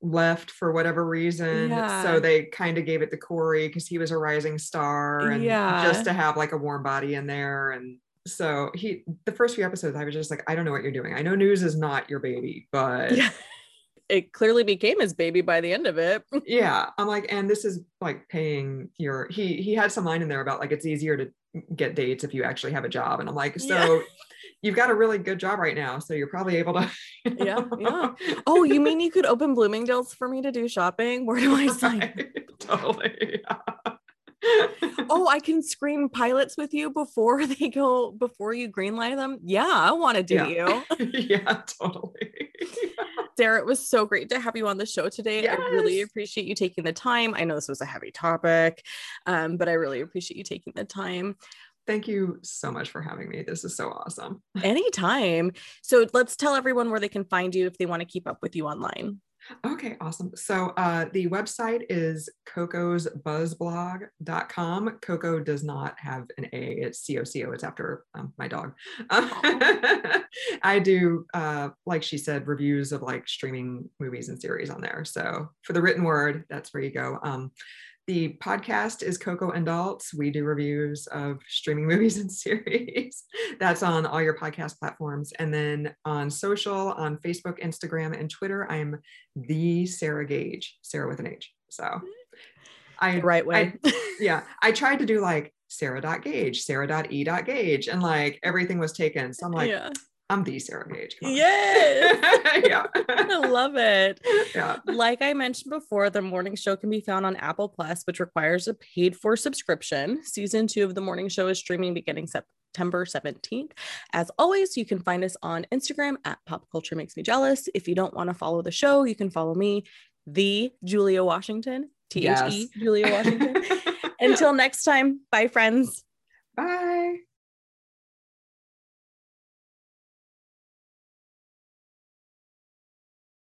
Speaker 2: left for whatever reason?
Speaker 1: Yeah.
Speaker 2: So they kind of gave it to Cory because he was a rising star, and
Speaker 1: Yeah.
Speaker 2: just to have like a warm body in there and. So he, the first few episodes, I was just like, I don't know what you're doing. I know news is not your baby, but
Speaker 1: Yeah. It clearly became his baby by the end of it.
Speaker 2: yeah i'm like and this is like paying your he he had some line in there about like it's easier to get dates if you actually have a job and i'm like so. You've got a really good job right now so you're probably able to
Speaker 1: Yeah, yeah. Oh, you mean you could open Bloomingdale's for me to do shopping? Where do I sign?
Speaker 2: Right, totally
Speaker 1: Oh, I can screen pilots with you before they go before you greenlight them. Yeah, I want to do
Speaker 2: Yeah.
Speaker 1: you.
Speaker 2: yeah totally
Speaker 1: Sarah, it was so great to have you on the show today. I really appreciate you taking the time. I know this was a heavy topic, um, but I really appreciate you taking the time.
Speaker 2: Thank you so much for having me this is so awesome
Speaker 1: Anytime. So let's tell everyone where they can find you if they want to keep up with you online.
Speaker 2: Okay, awesome. So uh, the website is cocosbuzzblog.com. Coco does not have an A, it's C O C O. It's after um, my dog. I do, uh, like she said, reviews of like streaming movies and series on there. So for the written word, that's where you go. Um, the podcast is Coco and Adults. We do reviews of streaming movies and series. That's on all your podcast platforms. And then on social, on Facebook, Instagram, and Twitter, I'm the Sarah Gage, Sarah with an H. So I,
Speaker 1: right way.
Speaker 2: yeah, I tried to do like Sarah.gage, Sarah.e.gage, and like everything was taken. So I'm like,
Speaker 1: yeah.
Speaker 2: I'm the Sarah Gage.
Speaker 1: Yes.
Speaker 2: yeah.
Speaker 1: I love it.
Speaker 2: yeah.
Speaker 1: Like I mentioned before, the morning show can be found on Apple Plus, which requires a paid for subscription. Season two of the morning show is streaming beginning September 17th. As always, you can find us on Instagram at Pop Culture Makes Me Jealous. If you don't want to follow the show, you can follow me, the Julia Washington, T H E. Julia Washington. Until next time, bye, friends.
Speaker 2: Bye.